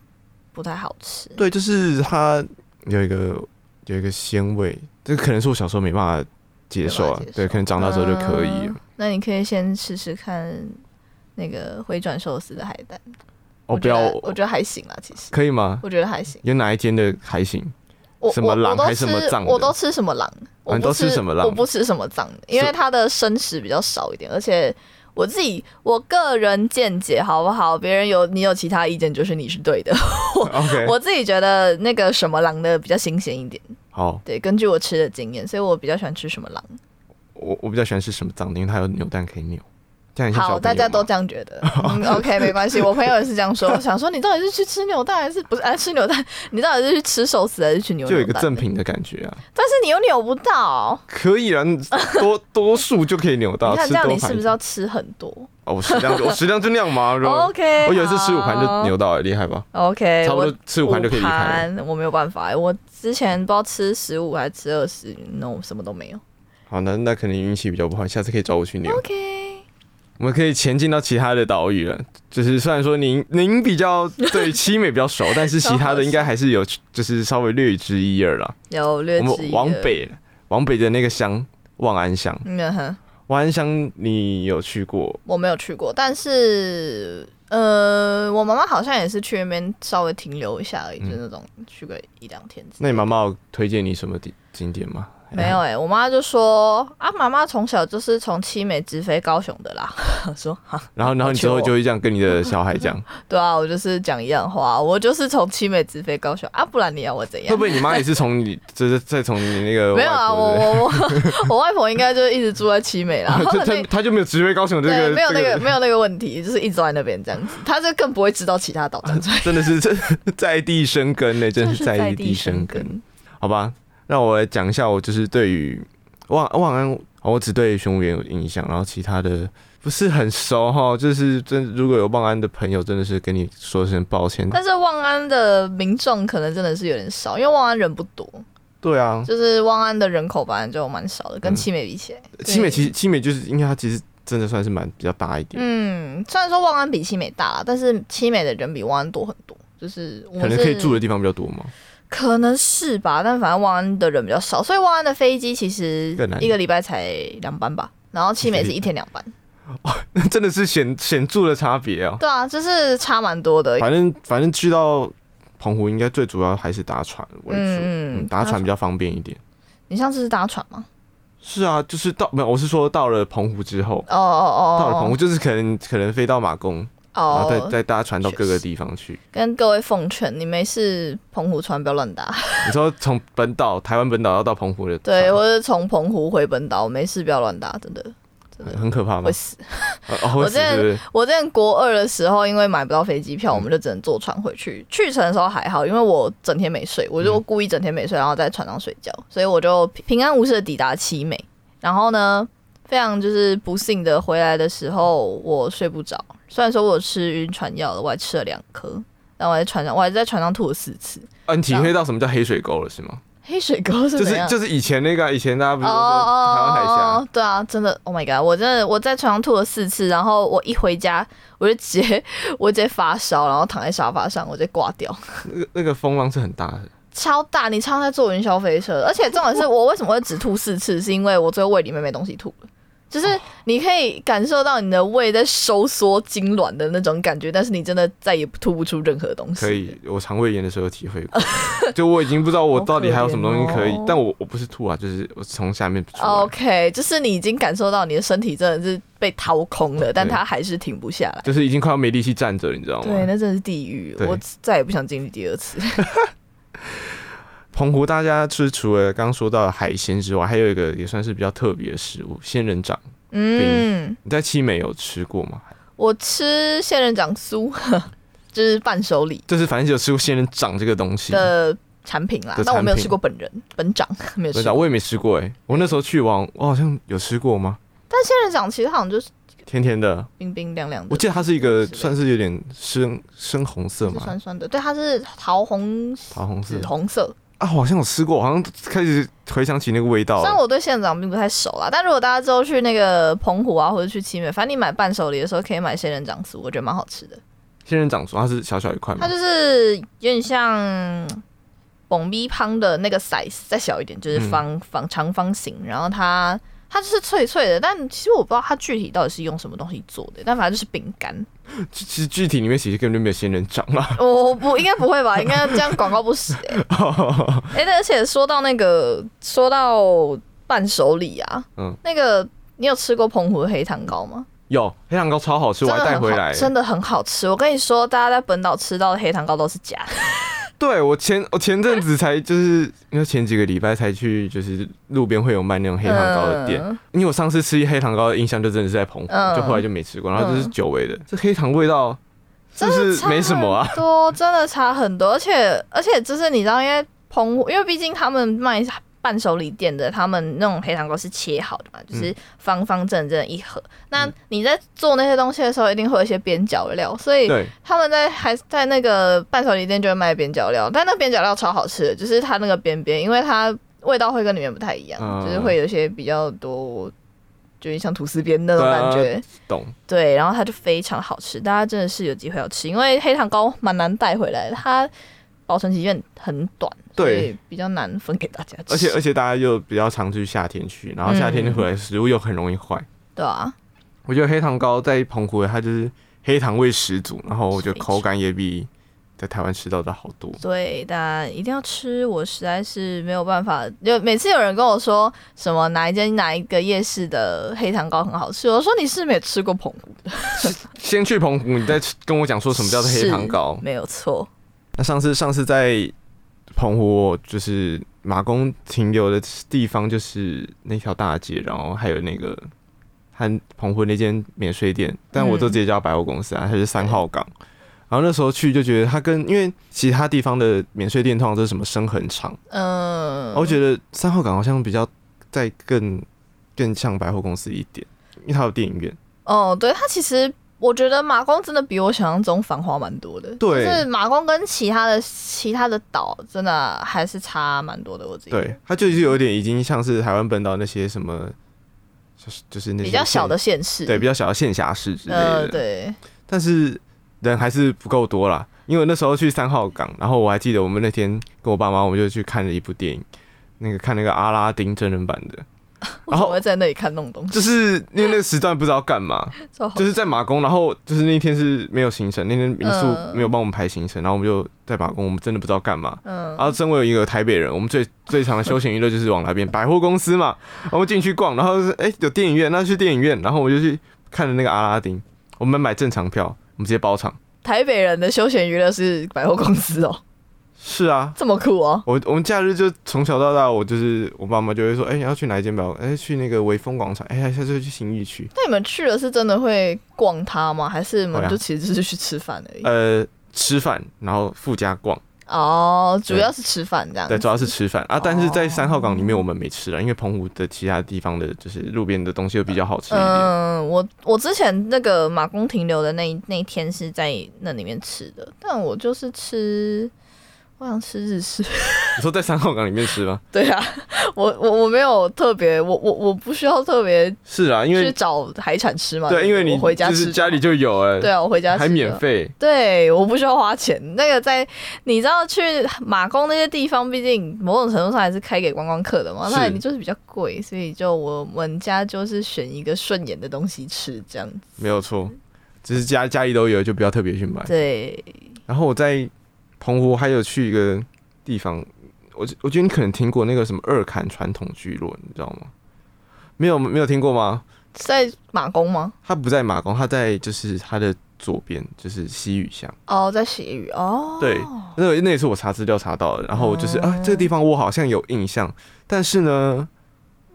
不太好吃。对，就是它有一个有一个鲜味，这可能是我小时候没办法接受啊。对，可能长大之后就可以了。嗯，那你可以先试试看那个回转寿司的海胆。我不要，我觉得还行啦，其实可以吗？我觉得还行。有哪一间的还行？什么狼还是什么藏？我都吃什么狼？我都吃什么狼？我不吃什么藏的，因为它的生食比较少一点，而且我自己我个人见解好不好？别人有你有其他意见，就是你是对的。OK，我自己觉得那个什么狼的比较新鲜一点。好，对，根据我吃的经验，所以我比较喜欢吃什么狼。我我比较喜欢吃什么藏的，因为它有扭蛋可以扭。好，大家都这样觉得。嗯，OK，没关系。我朋友也是这样说。我想说，你到底是去吃扭蛋还是不是？哎，吃扭蛋，你到底是去吃寿司还是去扭蛋？就有一个赠品的感觉啊。但是你又扭不到。可以啊，多 多数就可以扭到。你看这样，你是不是要吃很多？哦，我食量，我食量就那样吗？OK。我有一次吃五盘就扭到了，厉害吧？OK，差不多吃五盘就可以离开。我没有办法，我之前不知道吃十五还是吃二十那我什么都没有。好，那那可能运气比较不好，下次可以找我去扭。OK。我们可以前进到其他的岛屿了，就是虽然说您您比较对七美比较熟，但是其他的应该还是有，就是稍微略知一二了。有略知一二。我们往北，往北的那个乡望安乡。嗯哼。望安乡你有去过？我没有去过，但是呃，我妈妈好像也是去那边稍微停留一下而已，嗯、就是那种去个一两天。那你妈妈有推荐你什么景景点吗？没有哎、欸，我妈就说啊，妈妈从小就是从七美直飞高雄的啦。说好，然后然后你之后就会这样跟你的小孩讲。对啊，我就是讲一样话，我就是从七美直飞高雄啊，不然你要我怎样？会不会你妈也是从你就是再从你那个？没有啊，我我我我外婆应该就一直住在七美啦。他他他就没有直飞高雄这个，没有那个没有那个问题，就是一直在那边这样子，她就更不会知道其他岛。真的是在在地生根呢，真的是在地生根。好吧，让我来讲一下，我就是对于。望望安，我只对玄武岩有印象，然后其他的不是很熟哈。就是真如果有望安的朋友，真的是跟你说声抱歉。但是望安的民众可能真的是有点少，因为望安人不多。对啊，就是望安的人口本来就蛮少的，跟七美比起来。嗯、七美其实七美就是因为它其实真的算是蛮比较大一点。嗯，虽然说望安比七美大啦，但是七美的人比望安多很多。就是，是可能可以住的地方比较多吗？可能是吧，但反正万安的人比较少，所以万安的飞机其实一个礼拜才两班吧，然后七美是一天两班。哦，那真的是显显著的差别哦。对啊，就是差蛮多的。反正反正去到澎湖，应该最主要还是搭船为主，嗯，嗯，搭船比较方便一点。你上次是搭船吗？是啊，就是到没有，我是说到了澎湖之后，哦哦哦，到了澎湖就是可能可能飞到马公。哦，然后再再搭船到各个地方去。跟各位奉劝，你没事澎湖船不要乱搭。你说从本岛台湾本岛要到澎湖的，对，或者从澎湖回本岛，没事不要乱搭，真的，真的很可怕吗？会死。我之前我之前国二的时候，因为买不到飞机票，我们就只能坐船回去。去程的时候还好，因为我整天没睡，我就故意整天没睡，然后在船上睡觉，所以我就平安无事的抵达七美。然后呢，非常就是不幸的回来的时候，我睡不着。虽然说我吃晕船药了，我还吃了两颗，但我在船上，我还在船上吐了四次。啊，你体会到什么叫黑水沟了是吗？黑水沟是就是就是以前那个，以前大家不是说台湾海峡？哦，对啊，真的，Oh my god！我真的我在船上吐了四次，然后我一回家我就直接 我直接发烧，然后躺在沙发上，我直接挂掉。那个那个风浪是很大的，超大！你常常在坐云霄飞车，而且重点是我为什么会只吐四次，是因为我最后胃里面没东西吐了。就是你可以感受到你的胃在收缩痉挛的那种感觉，但是你真的再也吐不出任何东西。可以，我肠胃炎的时候体会过，就我已经不知道我到底还有什么东西可以，可但我我不是吐啊，就是我从下面出来。OK，就是你已经感受到你的身体真的是被掏空了，但它还是停不下来，就是已经快要没力气站着，你知道吗？对，那真的是地狱，我再也不想经历第二次。澎湖大家吃除了刚刚说到的海鲜之外，还有一个也算是比较特别的食物——仙人掌。嗯，你在七美有吃过吗？我吃仙人掌酥，就是伴手礼。就是反正只有吃过仙人掌这个东西的产品啦，但我没有吃过本人本掌，没有吃过。我也没吃过哎、欸，我那时候去玩，我好像有吃过吗？但仙人掌其实好像就是甜甜的、冰冰凉凉的。我记得它是一个算是有点深深红色嘛，酸酸的。对，它是桃红桃红色红色。好像有吃过，好像开始回想起那个味道。虽然我对仙人掌并不太熟啦，但如果大家之后去那个澎湖啊，或者去七美，反正你买伴手礼的时候可以买仙人掌酥，我觉得蛮好吃的。仙人掌酥它是小小一块吗？它就是有点像蹦咪胖的那个 size，再小一点，就是方方长方形，然后它。它就是脆脆的，但其实我不知道它具体到底是用什么东西做的，但反正就是饼干。其实具体里面其实根本就没有仙人掌啊。我不应该不会吧？应该这样广告不实哎、欸。哎、欸，而且说到那个，说到伴手礼啊，嗯，那个你有吃过澎湖的黑糖糕吗？有，黑糖糕超好吃，我还带回来，真的很好吃。我跟你说，大家在本岛吃到的黑糖糕都是假的。对，我前我前阵子才就是 因为前几个礼拜才去，就是路边会有卖那种黑糖糕的店。嗯、因为我上次吃黑糖糕的印象就真的是在澎湖，嗯、就后来就没吃过。然后就是久违的，这黑糖味道就是没什么啊？多真的差很多，而且而且就是你知道，因为澎湖，因为毕竟他们卖。伴手礼店的，他们那种黑糖糕是切好的嘛，就是方方正正一盒。嗯、那你在做那些东西的时候，一定会有一些边角料，所以他们在还在那个伴手礼店就会卖边角料，但那边角料超好吃的，就是它那个边边，因为它味道会跟里面不太一样，嗯、就是会有一些比较多，就是像吐司边那种感觉。懂。对，然后它就非常好吃，大家真的是有机会要吃，因为黑糖糕蛮难带回来的，它保存期限很短。对，比较难分给大家吃。而且而且大家又比较常去夏天去，然后夏天回来食物又很容易坏。对啊，我觉得黑糖糕在澎湖，它就是黑糖味十足，然后我觉得口感也比在台湾吃到的好多。对，但一定要吃，我实在是没有办法。就每次有人跟我说什么哪一间哪一个夜市的黑糖糕很好吃，我说你是没有吃过澎湖的。先去澎湖，你再跟我讲说什么叫做黑糖糕，没有错。那上次上次在澎湖，就是马公停留的地方，就是那条大街，然后还有那个和澎湖那间免税店，但我都直接叫百货公司啊，它是三号港。然后那时候去就觉得它跟因为其他地方的免税店通常都是什么生恒长，嗯，我觉得三号港好像比较再更更像百货公司一点，因为它有电影院。哦，对，它其实我觉得马公真的比我想象中繁华蛮多的。对，就是马公跟其他的其他的岛真的还是差蛮多的。我自己对，它就是有点已经像是台湾本岛那些什么，就是就是那些比较小的县市，对，比较小的县辖市之类的。呃、对，但是。人还是不够多啦，因为那时候去三号港，然后我还记得我们那天跟我爸妈，我们就去看了一部电影，那个看那个阿拉丁真人版的。然后我会在那里看那种东西，就是因为那个时段不知道干嘛，就是在马工，然后就是那天是没有行程，那天民宿没有帮我们排行程，然后我们就在马工，我们真的不知道干嘛。嗯。然后身为一个台北人，我们最最常的休闲娱乐就是往那边百货公司嘛，我们进去逛，然后是哎有电影院，那去电影院，然后我就去看了那个阿拉丁，我们买正常票，我们直接包场。台北人的休闲娱乐是百货公司哦，是啊，这么酷哦。我我们假日就从小到大，我就是我爸妈就会说，哎、欸，要去哪一间百货？哎、欸，去那个微风广场。哎、欸，下次去新义区。那你们去了是真的会逛它吗？还是你们就其实就是去吃饭而已？呃，吃饭，然后附加逛。哦，主要是吃饭这样。对，主要是吃饭啊。但是在三号港里面，我们没吃了，因为澎湖的其他地方的，就是路边的东西都比较好吃一点。嗯，我我之前那个马公停留的那那一天是在那里面吃的，但我就是吃。我想吃日式。你说在三号港里面吃吗？对啊，我我我没有特别，我我我不需要特别。是啊，因为去找海产吃嘛。对，因为你回家吃，家里就有哎。对啊，我回家吃还免费。对，我不需要花钱。那个在你知道去马公那些地方，毕竟某种程度上还是开给观光客的嘛，那你就是比较贵，所以就我们家就是选一个顺眼的东西吃这样子。没有错，只是家家里都有，就不要特别去买。对。然后我在。澎湖还有去一个地方，我我觉得你可能听过那个什么二坎传统聚落，你知道吗？没有没有听过吗？在马公吗？他不在马公，他在就是他的左边，就是西屿乡。哦，在西屿哦。对，那那也是我查资料查到的。然后就是、嗯、啊，这个地方我好像有印象，但是呢，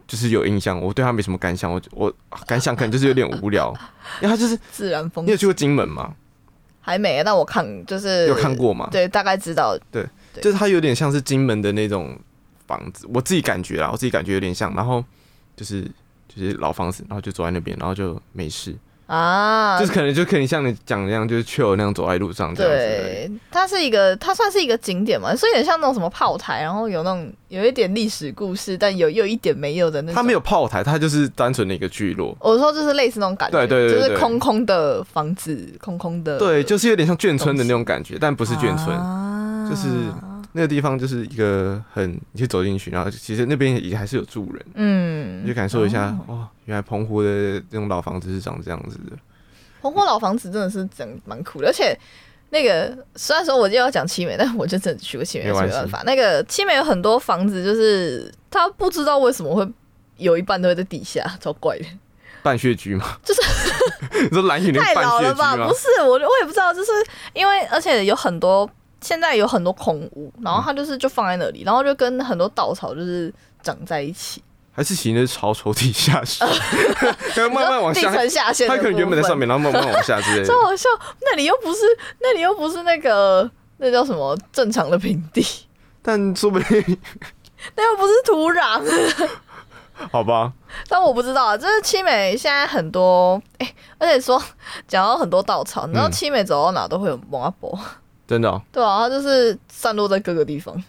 就是有印象，我对他没什么感想。我我感想可能就是有点无聊，因为他就是 自然风景。你有去过金门吗？还没，那我看就是有看过吗？对，大概知道。对，就是它有点像是金门的那种房子，我自己感觉啦，我自己感觉有点像。然后就是就是老房子，然后就坐在那边，然后就没事。啊，就是可能就可以像你讲那样，就是 chill 那样走在路上这样子。对，它是一个，它算是一个景点嘛，所以很像那种什么炮台，然后有那种有一点历史故事，但有又一点没有的那种。它没有炮台，它就是单纯的一个聚落。我说就是类似那种感觉，对对对，对，就是空空的房子，空空的。对，就是有点像眷村的那种感觉，但不是眷村，啊、就是那个地方就是一个很，你就走进去，然后其实那边也还是有住人，嗯，你就感受一下，哇、哦，原来澎湖的这种老房子是长这样子的。澎湖老房子真的是整蛮酷的，而且那个虽然说我就要讲七美，但我就真的去过七美，没办法。那个七美有很多房子，就是他不知道为什么会有一半都会在底下，超怪的。半穴居吗？就是 你说蓝雨林太老了吧？不是，我我也不知道，就是因为而且有很多现在有很多空屋，然后它就是就放在那里，然后就跟很多稻草就是长在一起。还是其实是超抽地下室，慢慢往下，下陷。他可能原本在上面，然后慢慢往下之类的。超好笑，那里又不是，那里又不是那个，那叫什么正常的平地。但说不定，那又不是土壤。好吧。但我不知道啊，就是七美现在很多，哎、欸，而且说讲到很多稻草，你知道七美走到哪都会有蒙阿波。真的、哦？对啊，它就是散落在各个地方，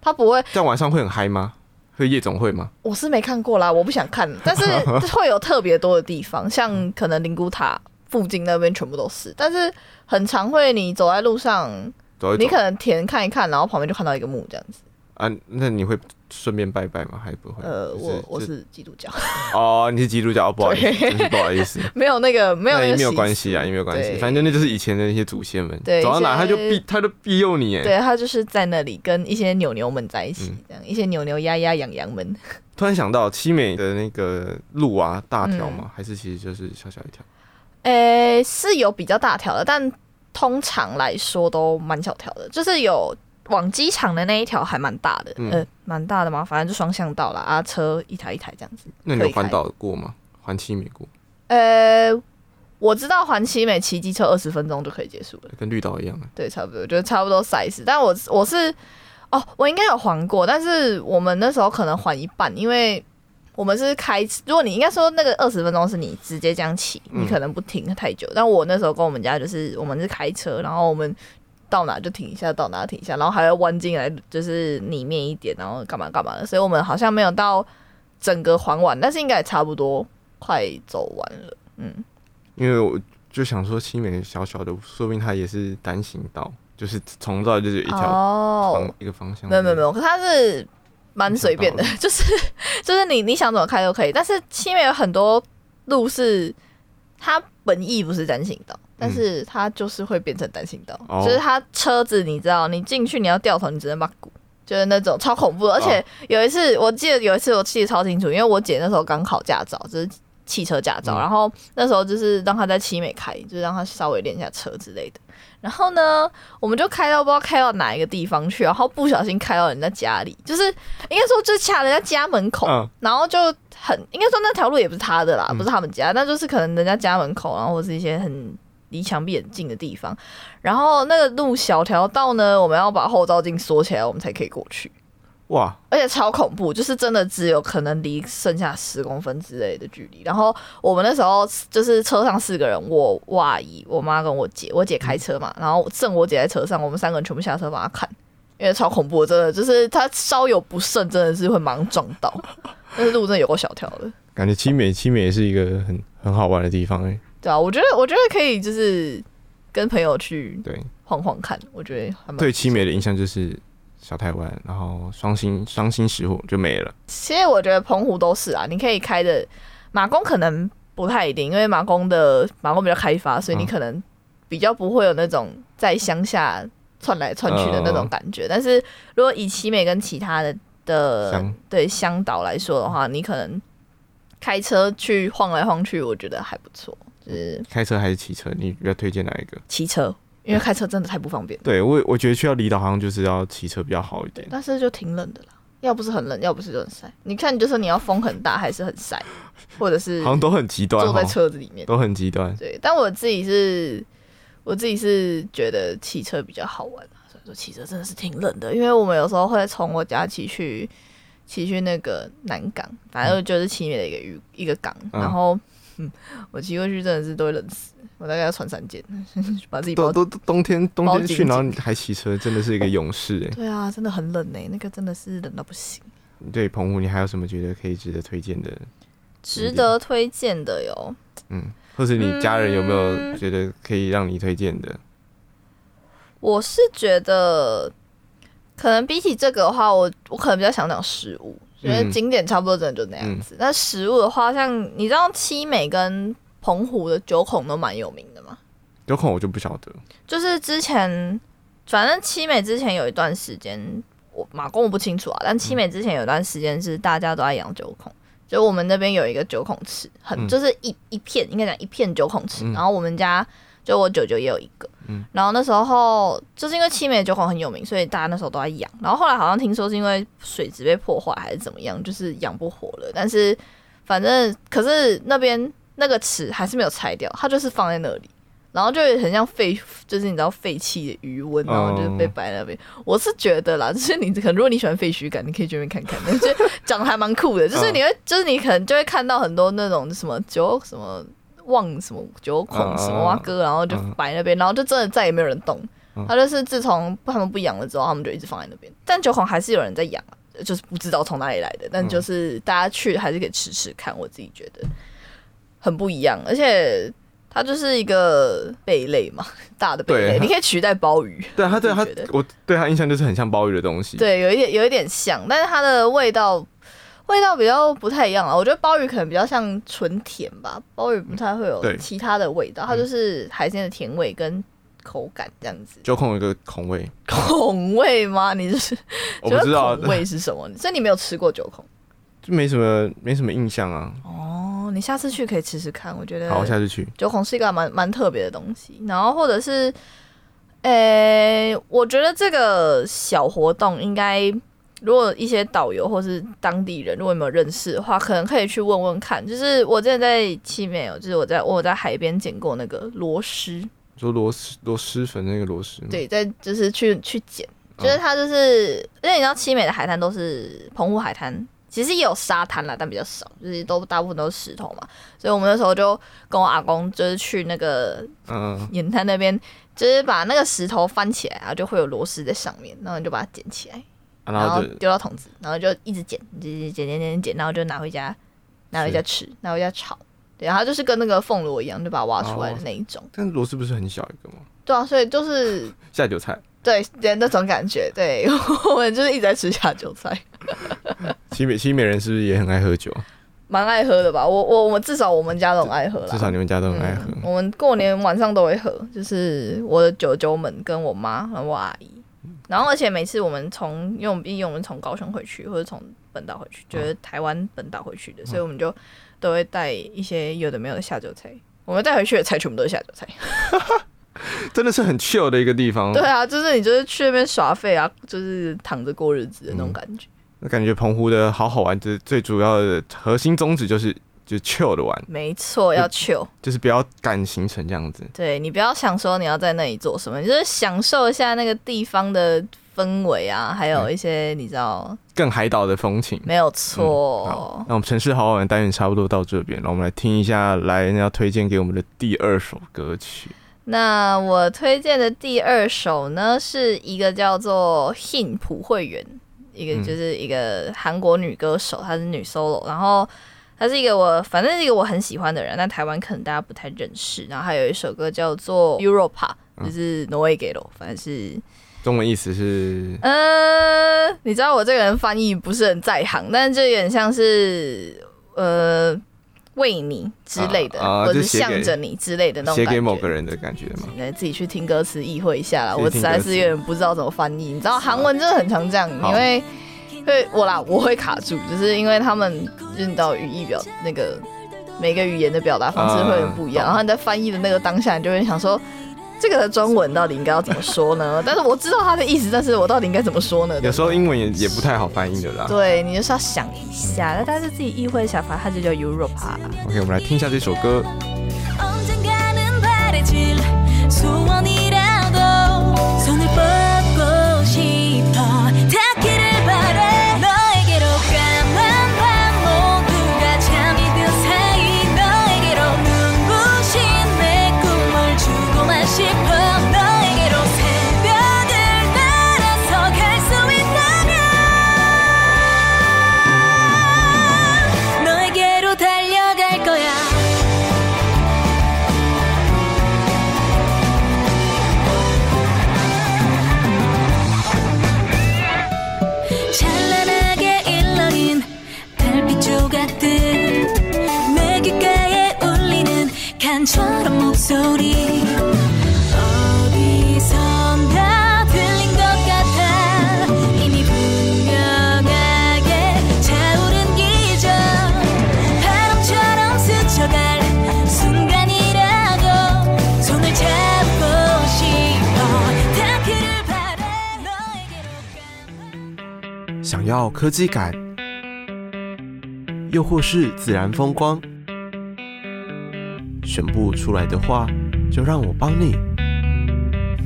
它不会。在晚上会很嗨吗？会夜总会吗？我是没看过啦，我不想看。但是会有特别多的地方，像可能灵谷塔附近那边全部都是。但是很常会，你走在路上，走走，你可能田看一看，然后旁边就看到一个墓这样子。啊，那你会顺便拜拜吗？还不会？呃，我我是基督教。哦，你是基督教，不好意思，真是不好意思。没有那个，没有那个，也没有关系啊，也没有关系。反正那就是以前的那些祖先们，对走到哪他就庇，他就庇佑你。哎，对他就是在那里跟一些牛牛们在一起，这样、嗯、一些牛牛鸭鸭羊羊们。突然想到，七美的那个路啊，大条吗？嗯、还是其实就是小小一条？诶、欸，是有比较大条的，但通常来说都蛮小条的，就是有。往机场的那一条还蛮大的，嗯、呃，蛮大的嘛，反正就双向道啦，啊，车一台一台这样子。那你有环岛过吗？环七美过？呃，我知道环七美骑机车二十分钟就可以结束了，跟绿岛一样。对，差不多，我觉得差不多 size。但我我是，哦，我应该有环过，但是我们那时候可能环一半，因为我们是开，如果你应该说那个二十分钟是你直接这样骑，你可能不停太久。嗯、但我那时候跟我们家就是，我们是开车，然后我们。到哪就停一下，到哪停一下，然后还要弯进来，就是里面一点，然后干嘛干嘛的。所以我们好像没有到整个环完，但是应该也差不多快走完了。嗯，因为我就想说，七美小小的，说不定它也是单行道，就是从这就是一条方、oh, 一个方向。没有没有没有，可它是蛮随便的，就是就是你你想怎么开都可以。但是七美有很多路是它本意不是单行道。但是它就是会变成单行道，嗯、就是它车子，你知道，你进去你要掉头，你只能把鼓，就是那种超恐怖的。而且有一次，我记得有一次我记得超清楚，因为我姐那时候刚考驾照，就是汽车驾照，嗯、然后那时候就是让她在七美开，就是让她稍微练一下车之类的。然后呢，我们就开到不知道开到哪一个地方去，然后不小心开到人家家里，就是应该说就卡人家家门口，嗯、然后就很应该说那条路也不是他的啦，嗯、不是他们家，那就是可能人家家门口，然后或是一些很。离墙壁很近的地方，然后那个路小条道呢，我们要把后照镜锁起来，我们才可以过去。哇！而且超恐怖，就是真的只有可能离剩下十公分之类的距离。然后我们那时候就是车上四个人，我、我阿姨、我妈跟我姐，我姐开车嘛，然后剩我姐在车上，我们三个人全部下车帮她看，因为超恐怖，真的就是她稍有不慎，真的是会马上撞到。但是路真的有够小条的，感觉七美七美也是一个很很好玩的地方哎、欸。对啊，我觉得我觉得可以，就是跟朋友去对晃晃看，我觉得还蛮对七美的印象就是小台湾，然后双星双星石沪就没了。其实我觉得澎湖都是啊，你可以开的马公可能不太一定，因为马公的马公比较开发，所以你可能比较不会有那种在乡下窜来窜去的那种感觉。嗯、但是如果以七美跟其他的的乡对乡岛来说的话，你可能开车去晃来晃去，我觉得还不错。是开车还是骑车？你比较推荐哪一个？骑车，因为开车真的太不方便。对我，我觉得去到离岛好像就是要骑车比较好一点。但是就挺冷的啦，要不是很冷，要不是就很晒。你看，就是你要风很大还是很晒，或者是好像都很极端，坐在车子里面都很极端。对，但我自己是，我自己是觉得骑车比较好玩。所以说骑车真的是挺冷的，因为我们有时候会从我家骑去骑去那个南港，反正就是七美的一个渔一个港，嗯、然后。嗯，我骑过去真的是都会冷死，我大概要穿三件，把自己包都都冬天冬天去，然后你还骑车，真的是一个勇士哎。对啊，真的很冷哎，那个真的是冷到不行。对，澎湖，你还有什么觉得可以值得推荐的？值得推荐的哟。嗯，或是你家人有没有觉得可以让你推荐的？我是觉得，可能比起这个的话，我我可能比较想讲食物。觉得景点差不多，真的就那样子。那、嗯、食物的话，像你知道七美跟澎湖的九孔都蛮有名的嘛？九孔我就不晓得。就是之前，反正七美之前有一段时间，我马公我不清楚啊。但七美之前有一段时间是大家都在养九孔，就我们那边有一个九孔池，很就是一一片，应该讲一片九孔池。然后我们家。就我舅舅也有一个，嗯，然后那时候就是因为七美的九孔很有名，所以大家那时候都在养。然后后来好像听说是因为水质被破坏还是怎么样，就是养不活了。但是反正可是那边那个池还是没有拆掉，它就是放在那里，然后就很像废，就是你知道废弃的余温，然后就是被摆在那边。哦、我是觉得啦，就是你可能如果你喜欢废墟感，你可以去那边看看，就 长得还蛮酷的。就是你会，就是你可能就会看到很多那种什么酒什么。望什么九孔什么蛙哥，然后就摆那边，然后就真的再也没有人动。他就是自从他们不养了之后，他们就一直放在那边。但九孔还是有人在养，就是不知道从哪里来的。但就是大家去还是可以吃吃看，我自己觉得很不一样。而且它就是一个贝类嘛，大的贝类，你可以取代鲍鱼。对它，对它，我对它印象就是很像鲍鱼的东西。对，有一点，有一点像，但是它的味道味道比较不太一样啊。我觉得鲍鱼可能比较像纯甜吧，鲍鱼不太会有其他的味道，它就是海鲜的甜味跟口感这样子。九孔有一个孔味，孔味吗？你就是 我不知道孔味是什么，所以你没有吃过九孔，就没什么没什么印象啊。哦。你下次去可以吃吃看，我觉得。好，下次去。九孔是一个蛮蛮特别的东西，然后或者是，诶、欸，我觉得这个小活动应该，如果一些导游或是当地人如果有没有认识的话，可能可以去问问看。就是我之前在七美，就是我在我在海边捡过那个螺蛳，就螺蛳螺蛳粉那个螺蛳。对，在就是去去捡，就是它就是，哦、因为你知道七美的海滩都是澎湖海滩。其实也有沙滩啦，但比较少，就是都大部分都是石头嘛，所以我们那时候就跟我阿公就是去那个嗯沿滩那边，就是把那个石头翻起来，然后就会有螺丝在上面，然后你就把它捡起来，然后丢到桶子，然后就一直捡，捡捡捡捡捡，然后就拿回家，拿回家吃，拿回家炒，对，然后就是跟那个凤螺一样，就把它挖出来的那一种。但螺丝不是很小一个吗？对啊，所以就是 下酒菜。对，对那种感觉，对 我们就是一直在吃下酒菜。西美西美人是不是也很爱喝酒？蛮爱喝的吧，我我我至少我们家都很爱喝啦。至少你们家都很爱喝。嗯、我们过年晚上都会喝，就是我的舅舅们跟我妈和我阿姨。然后而且每次我们从，因为我们毕竟我们从高雄回去，或者从本岛回去，就是台湾本岛回去的，所以我们就都会带一些有的没有的下酒菜。我们带回去的菜全部都是下酒菜。真的是很 chill 的一个地方。对啊，就是你就是去那边耍废啊，就是躺着过日子的那种感觉。嗯、那感觉澎湖的好好玩，就是最主要的核心宗旨就是就 chill 的玩。没错，要 chill，就，就是不要赶行程这样子。对，你不要想说你要在那里做什么，你就是享受一下那个地方的氛围啊，还有一些你知道更海岛的风情。没有错、嗯。好，那我们城市好好玩单元差不多到这边，那我们来听一下来人要推荐给我们的第二首歌曲。那我推荐的第二首呢，是一个叫做 Hin 朴慧媛，一个就是一个韩国女歌手，她是女 solo，然后她是一个我反正是一个我很喜欢的人，但台湾可能大家不太认识。然后还有一首歌叫做 Europa，就是挪威给了，反正是中文意思是，呃，你知道我这个人翻译不是很在行，但是这有点像是呃。为你之类的，啊啊、或者是向着你之类的那种，写给某个人的感觉吗？来自己去听歌词，意会一下啦。我实在是有点不知道怎么翻译。你知道韩文真的很常这样，因为会我啦，我会卡住，就是因为他们就是你知道语义表那个每个语言的表达方式会很不一样，啊、然后你在翻译的那个当下，你就会想说。这个的中文到底应该要怎么说呢？但是我知道他的意思，但是我到底应该怎么说呢？有时候英文也也不太好翻译的啦。对，你就是要想一下，那大家自己意会一下，反正它就叫 Europa。OK，我们来听一下这首歌。想要科技感，又或是自然风光，选不出来的话，就让我帮你。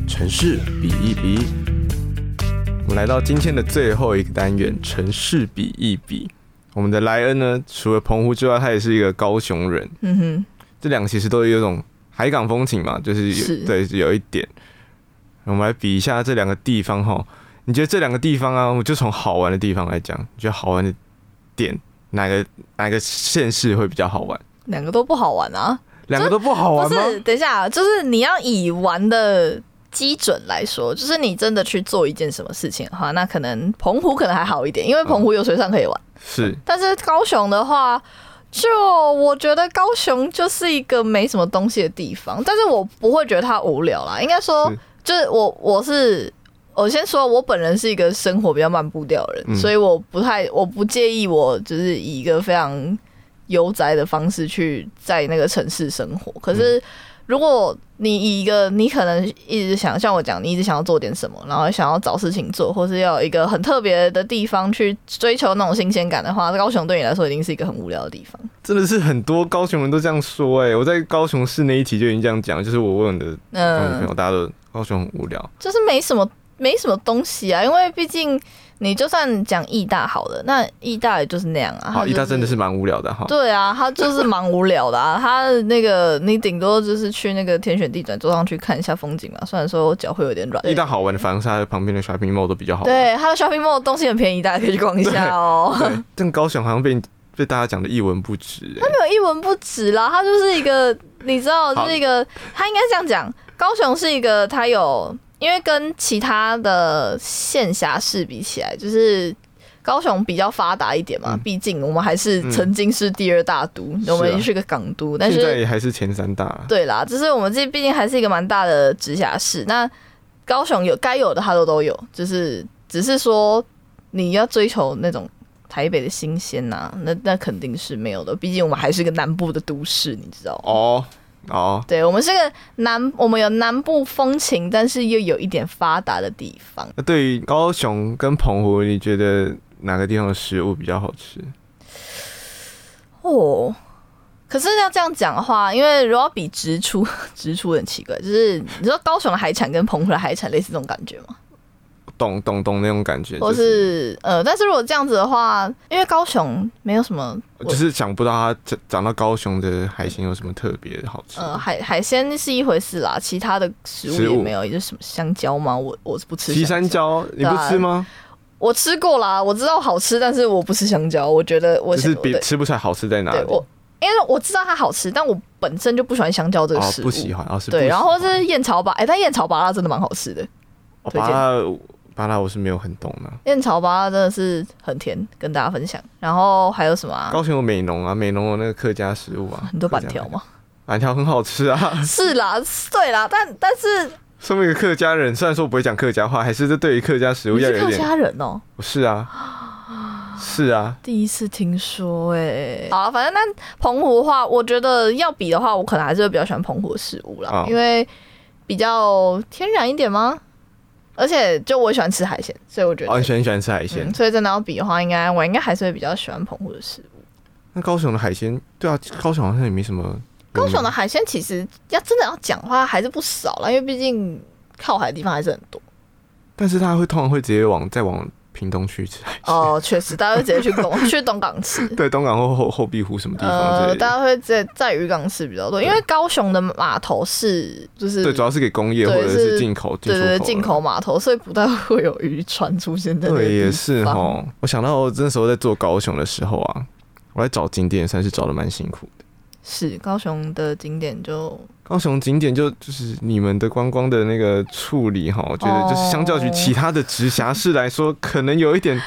城市比一比，我们来到今天的最后一个单元——城市比一比。我们的莱恩呢，除了澎湖之外，他也是一个高雄人。嗯哼，这两个其实都有一种海港风情嘛，就是有是对，有一点。我们来比一下这两个地方哈。你觉得这两个地方啊，我就从好玩的地方来讲，你觉得好玩的点哪个哪个县市会比较好玩？两个都不好玩啊。两个都不好玩吗？不是，等一下，就是你要以玩的基准来说，就是你真的去做一件什么事情的话，那可能澎湖可能还好一点，因为澎湖有水上可以玩。嗯、是，但是高雄的话，就我觉得高雄就是一个没什么东西的地方，但是我不会觉得它无聊啦。应该说，是就是我我是我先说，我本人是一个生活比较慢步调的人，嗯、所以我不太我不介意我就是以一个非常。悠哉的方式去在那个城市生活，可是如果你以一个你可能一直想像我讲，你一直想要做点什么，然后想要找事情做，或是要有一个很特别的地方去追求那种新鲜感的话，高雄对你来说一定是一个很无聊的地方。真的是很多高雄人都这样说哎、欸，我在高雄市那一期就已经这样讲，就是我问的高雄朋友，大家都高雄很无聊，就是没什么没什么东西啊，因为毕竟。你就算讲义大好了，那义大也就是那样啊。好，义大真的是蛮无聊的哈。对啊，他就是蛮无聊的啊。他那个你顶多就是去那个天选地转，坐上去看一下风景嘛。虽然说我脚会有点软。义大好玩的，反而是它旁边的 shopping mall 都比较好玩。对，它的 shopping mall 东西很便宜，大家可以去逛一下哦。对，但高雄好像被被大家讲的一文不值。他没有一文不值啦，他就是一个，你知道，就是一个，他应该这样讲，高雄是一个，他有，因为跟其他的县辖市比起来，就是。高雄比较发达一点嘛，毕竟我们还是曾经是第二大都，我们是个港都，但是现在也还是前三大。对啦，就是我们这毕竟还是一个蛮大的直辖市。那高雄有该有的，它都都有，就是只是说你要追求那种台北的新鲜呐，那那肯定是没有的。毕竟我们还是一个南部的都市，你知道吗？哦哦，对，我们是个南，我们有南部风情，但是又有一点发达的地方。那对于高雄跟澎湖，你觉得？哪个地方的食物比较好吃？哦，可是要这样讲的话，因为如果要比直出，直出很奇怪，就是你说高雄的海产跟澎湖的海产类似这种感觉吗？懂懂懂那种感觉，或是、就是、呃，但是如果这样子的话，因为高雄没有什么，就是想不到它讲讲到高雄的海鲜有什么特别的好吃。呃，海海鲜是一回事啦，其他的食物也没有，也就是什么香蕉吗？我我是不吃。岐山蕉你不吃吗？我吃过啦，我知道好吃，但是我不吃香蕉。我觉得我是比吃不出来好吃在哪里？我因为我知道它好吃，但我本身就不喜欢香蕉这个食物。哦、不喜欢，哦、是对。然后是燕巢拔，哎、欸，但燕巢拔它真的蛮好吃的。拔辣拔辣我是没有很懂的。燕巢巴拉真的是很甜，跟大家分享。然后还有什么、啊？高雄有美浓啊，美浓有那个客家食物啊，很多板条吗？板条很好吃啊。是啦，对啦，但但是。身为一个客家人，虽然说我不会讲客家话，还是这对于客家食物要有点。客家人哦、是啊，是啊，第一次听说哎、欸。好，反正那澎湖的话，我觉得要比的话，我可能还是会比较喜欢澎湖的食物啦，哦、因为比较天然一点吗？而且就我喜欢吃海鲜，所以我觉得。哦，你喜欢喜欢吃海鲜、嗯，所以真的要比的话，应该我应该还是会比较喜欢澎湖的食物。那高雄的海鲜，对啊，高雄好像也没什么。高雄的海鲜其实要真的要讲的话，还是不少啦，因为毕竟靠海的地方还是很多。但是它会通常会直接往再往屏东去吃海鲜。哦，确实，大家会直接去东 去东港吃。对，东港或后后壁湖什么地方？呃，大家会在在渔港吃比较多，因为高雄的码头是就是对，主要是给工业或者是进口，对对进口码头，所以不太会有渔船出现在。对，也是哦。我想到我那时候在做高雄的时候啊，我在找景点，算是找的蛮辛苦的。是高雄的景点就高雄景点就就是你们的观光的那个处理哈，我觉得就是相较于其他的直辖市来说，可能有一点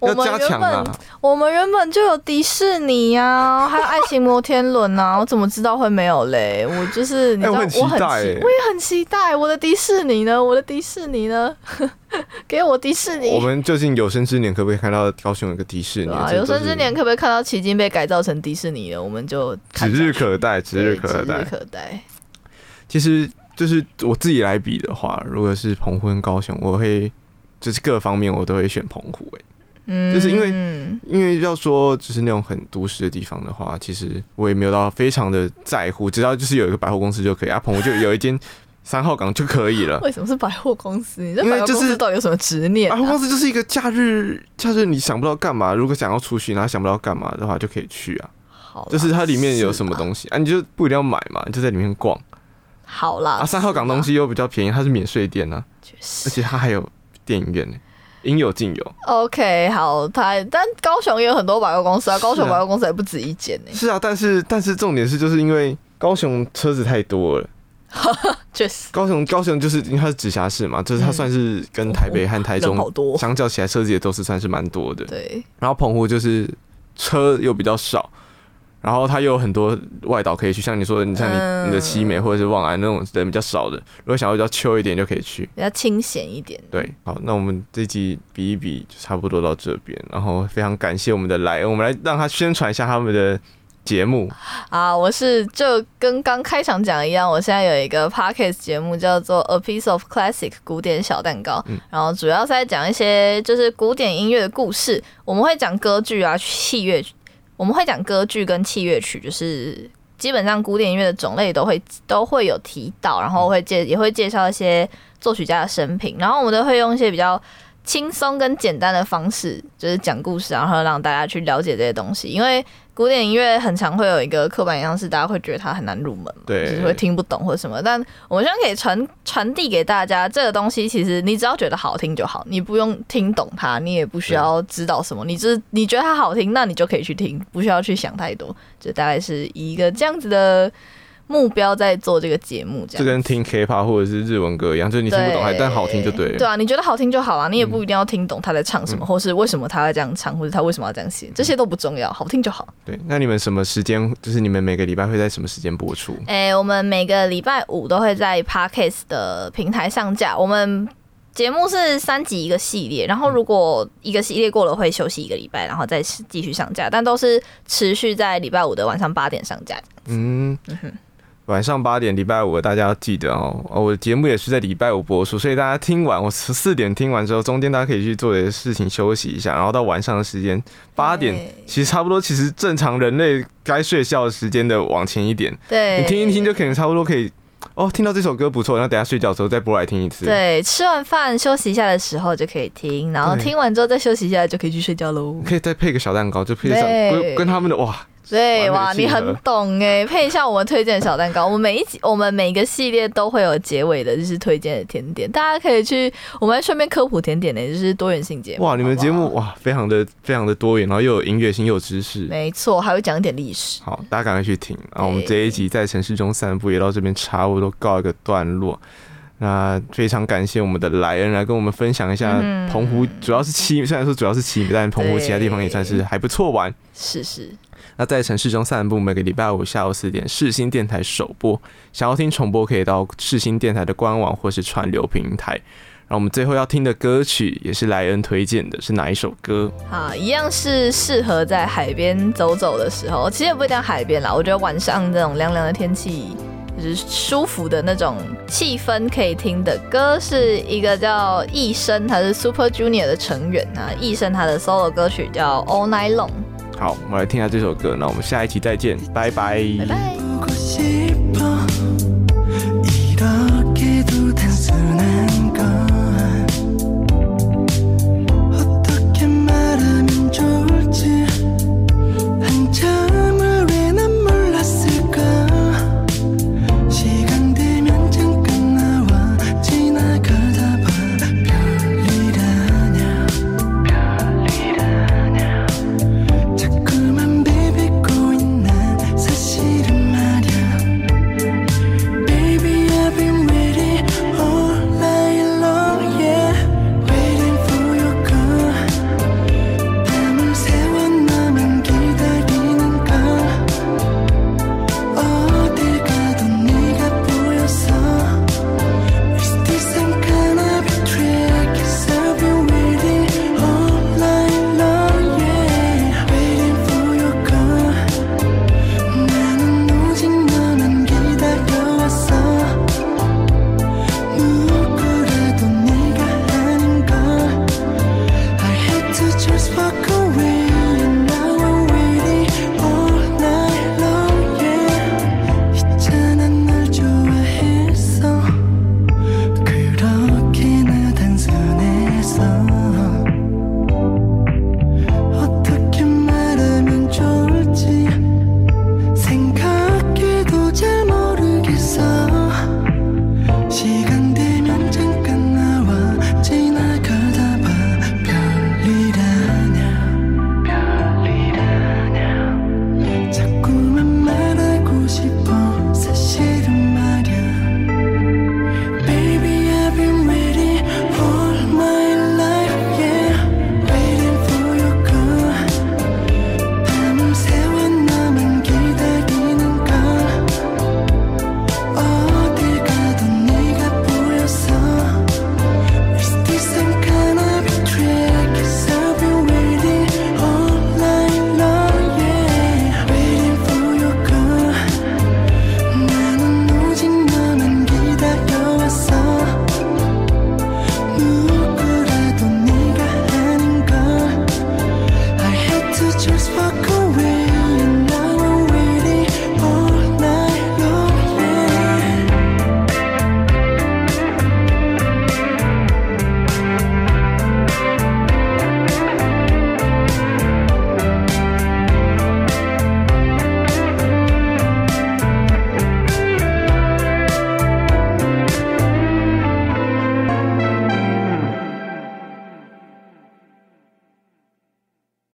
要加强啊。我们原本就有迪士尼啊，还有爱情摩天轮啊，我怎么知道会没有嘞？我就是你知道，我很期待，我也很期待我的迪士尼呢，我的迪士尼呢。给我迪士尼！我们究竟有生之年可不可以看到高雄有个迪士尼？啊，有生之年可不可以看到奇经被改造成迪士尼了？我们就指日可待，指日可待，指日可待。其实就是我自己来比的话，如果是澎湖跟高雄，我会就是各方面我都会选澎湖。哎，嗯，就是因为因为要说就是那种很都市的地方的话，其实我也没有到非常的在乎，只要就是有一个百货公司就可以啊。澎湖就有一间。三号港就可以了。为什么是百货公司？你这百货公司到底有什么执念？百货公司就是一个假日，假日你想不到干嘛，如果想要出去，然后想不到干嘛的话，就可以去啊。好，就是它里面有什么东西啊，你就不一定要买嘛，你就在里面逛。好啦，啊，三号港东西又比较便宜，它是免税店啊，而且它还有电影院呢，应有尽有。OK，好，他但高雄也有很多百货公司啊，高雄百货公司也不止一间呢。是啊，但是但是重点是就是因为。高雄车子太多了。确实，高雄高雄就是因为它是直辖市嘛，就是它算是跟台北和台中相较起来，车子也都是算是蛮多的。对，然后澎湖就是车又比较少，然后它又有很多外岛可以去，像你说的，你像你你的七美或者是望安那种人比较少的，如果想要比较 chill 一点就可以去，比较清闲一点。对，好，那我们这集比一比就差不多到这边，然后非常感谢我们的莱恩，我们来让他宣传一下他们的。节目啊，我是就跟刚开场讲一样，我现在有一个 podcast 节目叫做 A Piece of Classic 古典小蛋糕，嗯、然后主要是在讲一些就是古典音乐的故事。我们会讲歌剧啊、器乐，我们会讲歌剧跟器乐曲，就是基本上古典音乐的种类都会都会有提到，然后会介也会介绍一些作曲家的生平，然后我们都会用一些比较轻松跟简单的方式，就是讲故事，然后让大家去了解这些东西，因为。古典音乐很常会有一个刻板印象，是大家会觉得它很难入门嘛，对，就是会听不懂或者什么。但我们希望可以传传递给大家，这个东西其实你只要觉得好听就好，你不用听懂它，你也不需要知道什么，你就是你觉得它好听，那你就可以去听，不需要去想太多。就大概是以一个这样子的。目标在做这个节目，这样就跟听 K-pop 或者是日文歌一样，就是你听不懂，还但好听就对了。对啊，你觉得好听就好啊，你也不一定要听懂他在唱什么，嗯、或是为什么他会这样唱，或者他为什么要这样写，这些都不重要，好听就好。对，那你们什么时间？就是你们每个礼拜会在什么时间播出？哎、欸，我们每个礼拜五都会在 Podcast 的平台上架。我们节目是三集一个系列，然后如果一个系列过了会休息一个礼拜，然后再继续上架，但都是持续在礼拜五的晚上八点上架。嗯嗯哼。晚上八点，礼拜五，大家要记得哦。我的节目也是在礼拜五播出，所以大家听完，我十四点听完之后，中间大家可以去做点事情休息一下，然后到晚上的时间八点，其实差不多，其实正常人类该睡觉的时间的往前一点。对，你听一听就可能差不多可以哦，听到这首歌不错，然后等下睡觉的时候再播来听一次。对，吃完饭休息一下的时候就可以听，然后听完之后再休息一下就可以去睡觉喽。可以再配个小蛋糕，就配上跟跟他们的哇。对哇，你很懂哎！配一下我们推荐的小蛋糕，我们每一集、我们每一个系列都会有结尾的，就是推荐的甜点，大家可以去。我们顺便科普甜点呢，就是多元性节目。哇，你们节目哇，非常的非常的多元，然后又有音乐性，又有知识。没错，还会讲一点历史。好，大家赶快去听。然后我们这一集在城市中散步也到这边差不多告一个段落。那非常感谢我们的莱恩来跟我们分享一下澎湖，主要是七，虽然说主要是七美，但澎湖其他地方也算是还不错玩。是是。那在城市中散步，每个礼拜五下午四点，世新电台首播。想要听重播，可以到世新电台的官网或是串流平台。然后我们最后要听的歌曲也是莱恩推荐的，是哪一首歌？好，一样是适合在海边走走的时候。其实也不一定海边啦，我觉得晚上这种凉凉的天气，就是舒服的那种气氛，可以听的歌是一个叫艺升，他是 Super Junior 的成员啊。艺升他的 solo 歌曲叫 All Night Long。好，我们来听一下这首歌。那我们下一期再见，拜拜。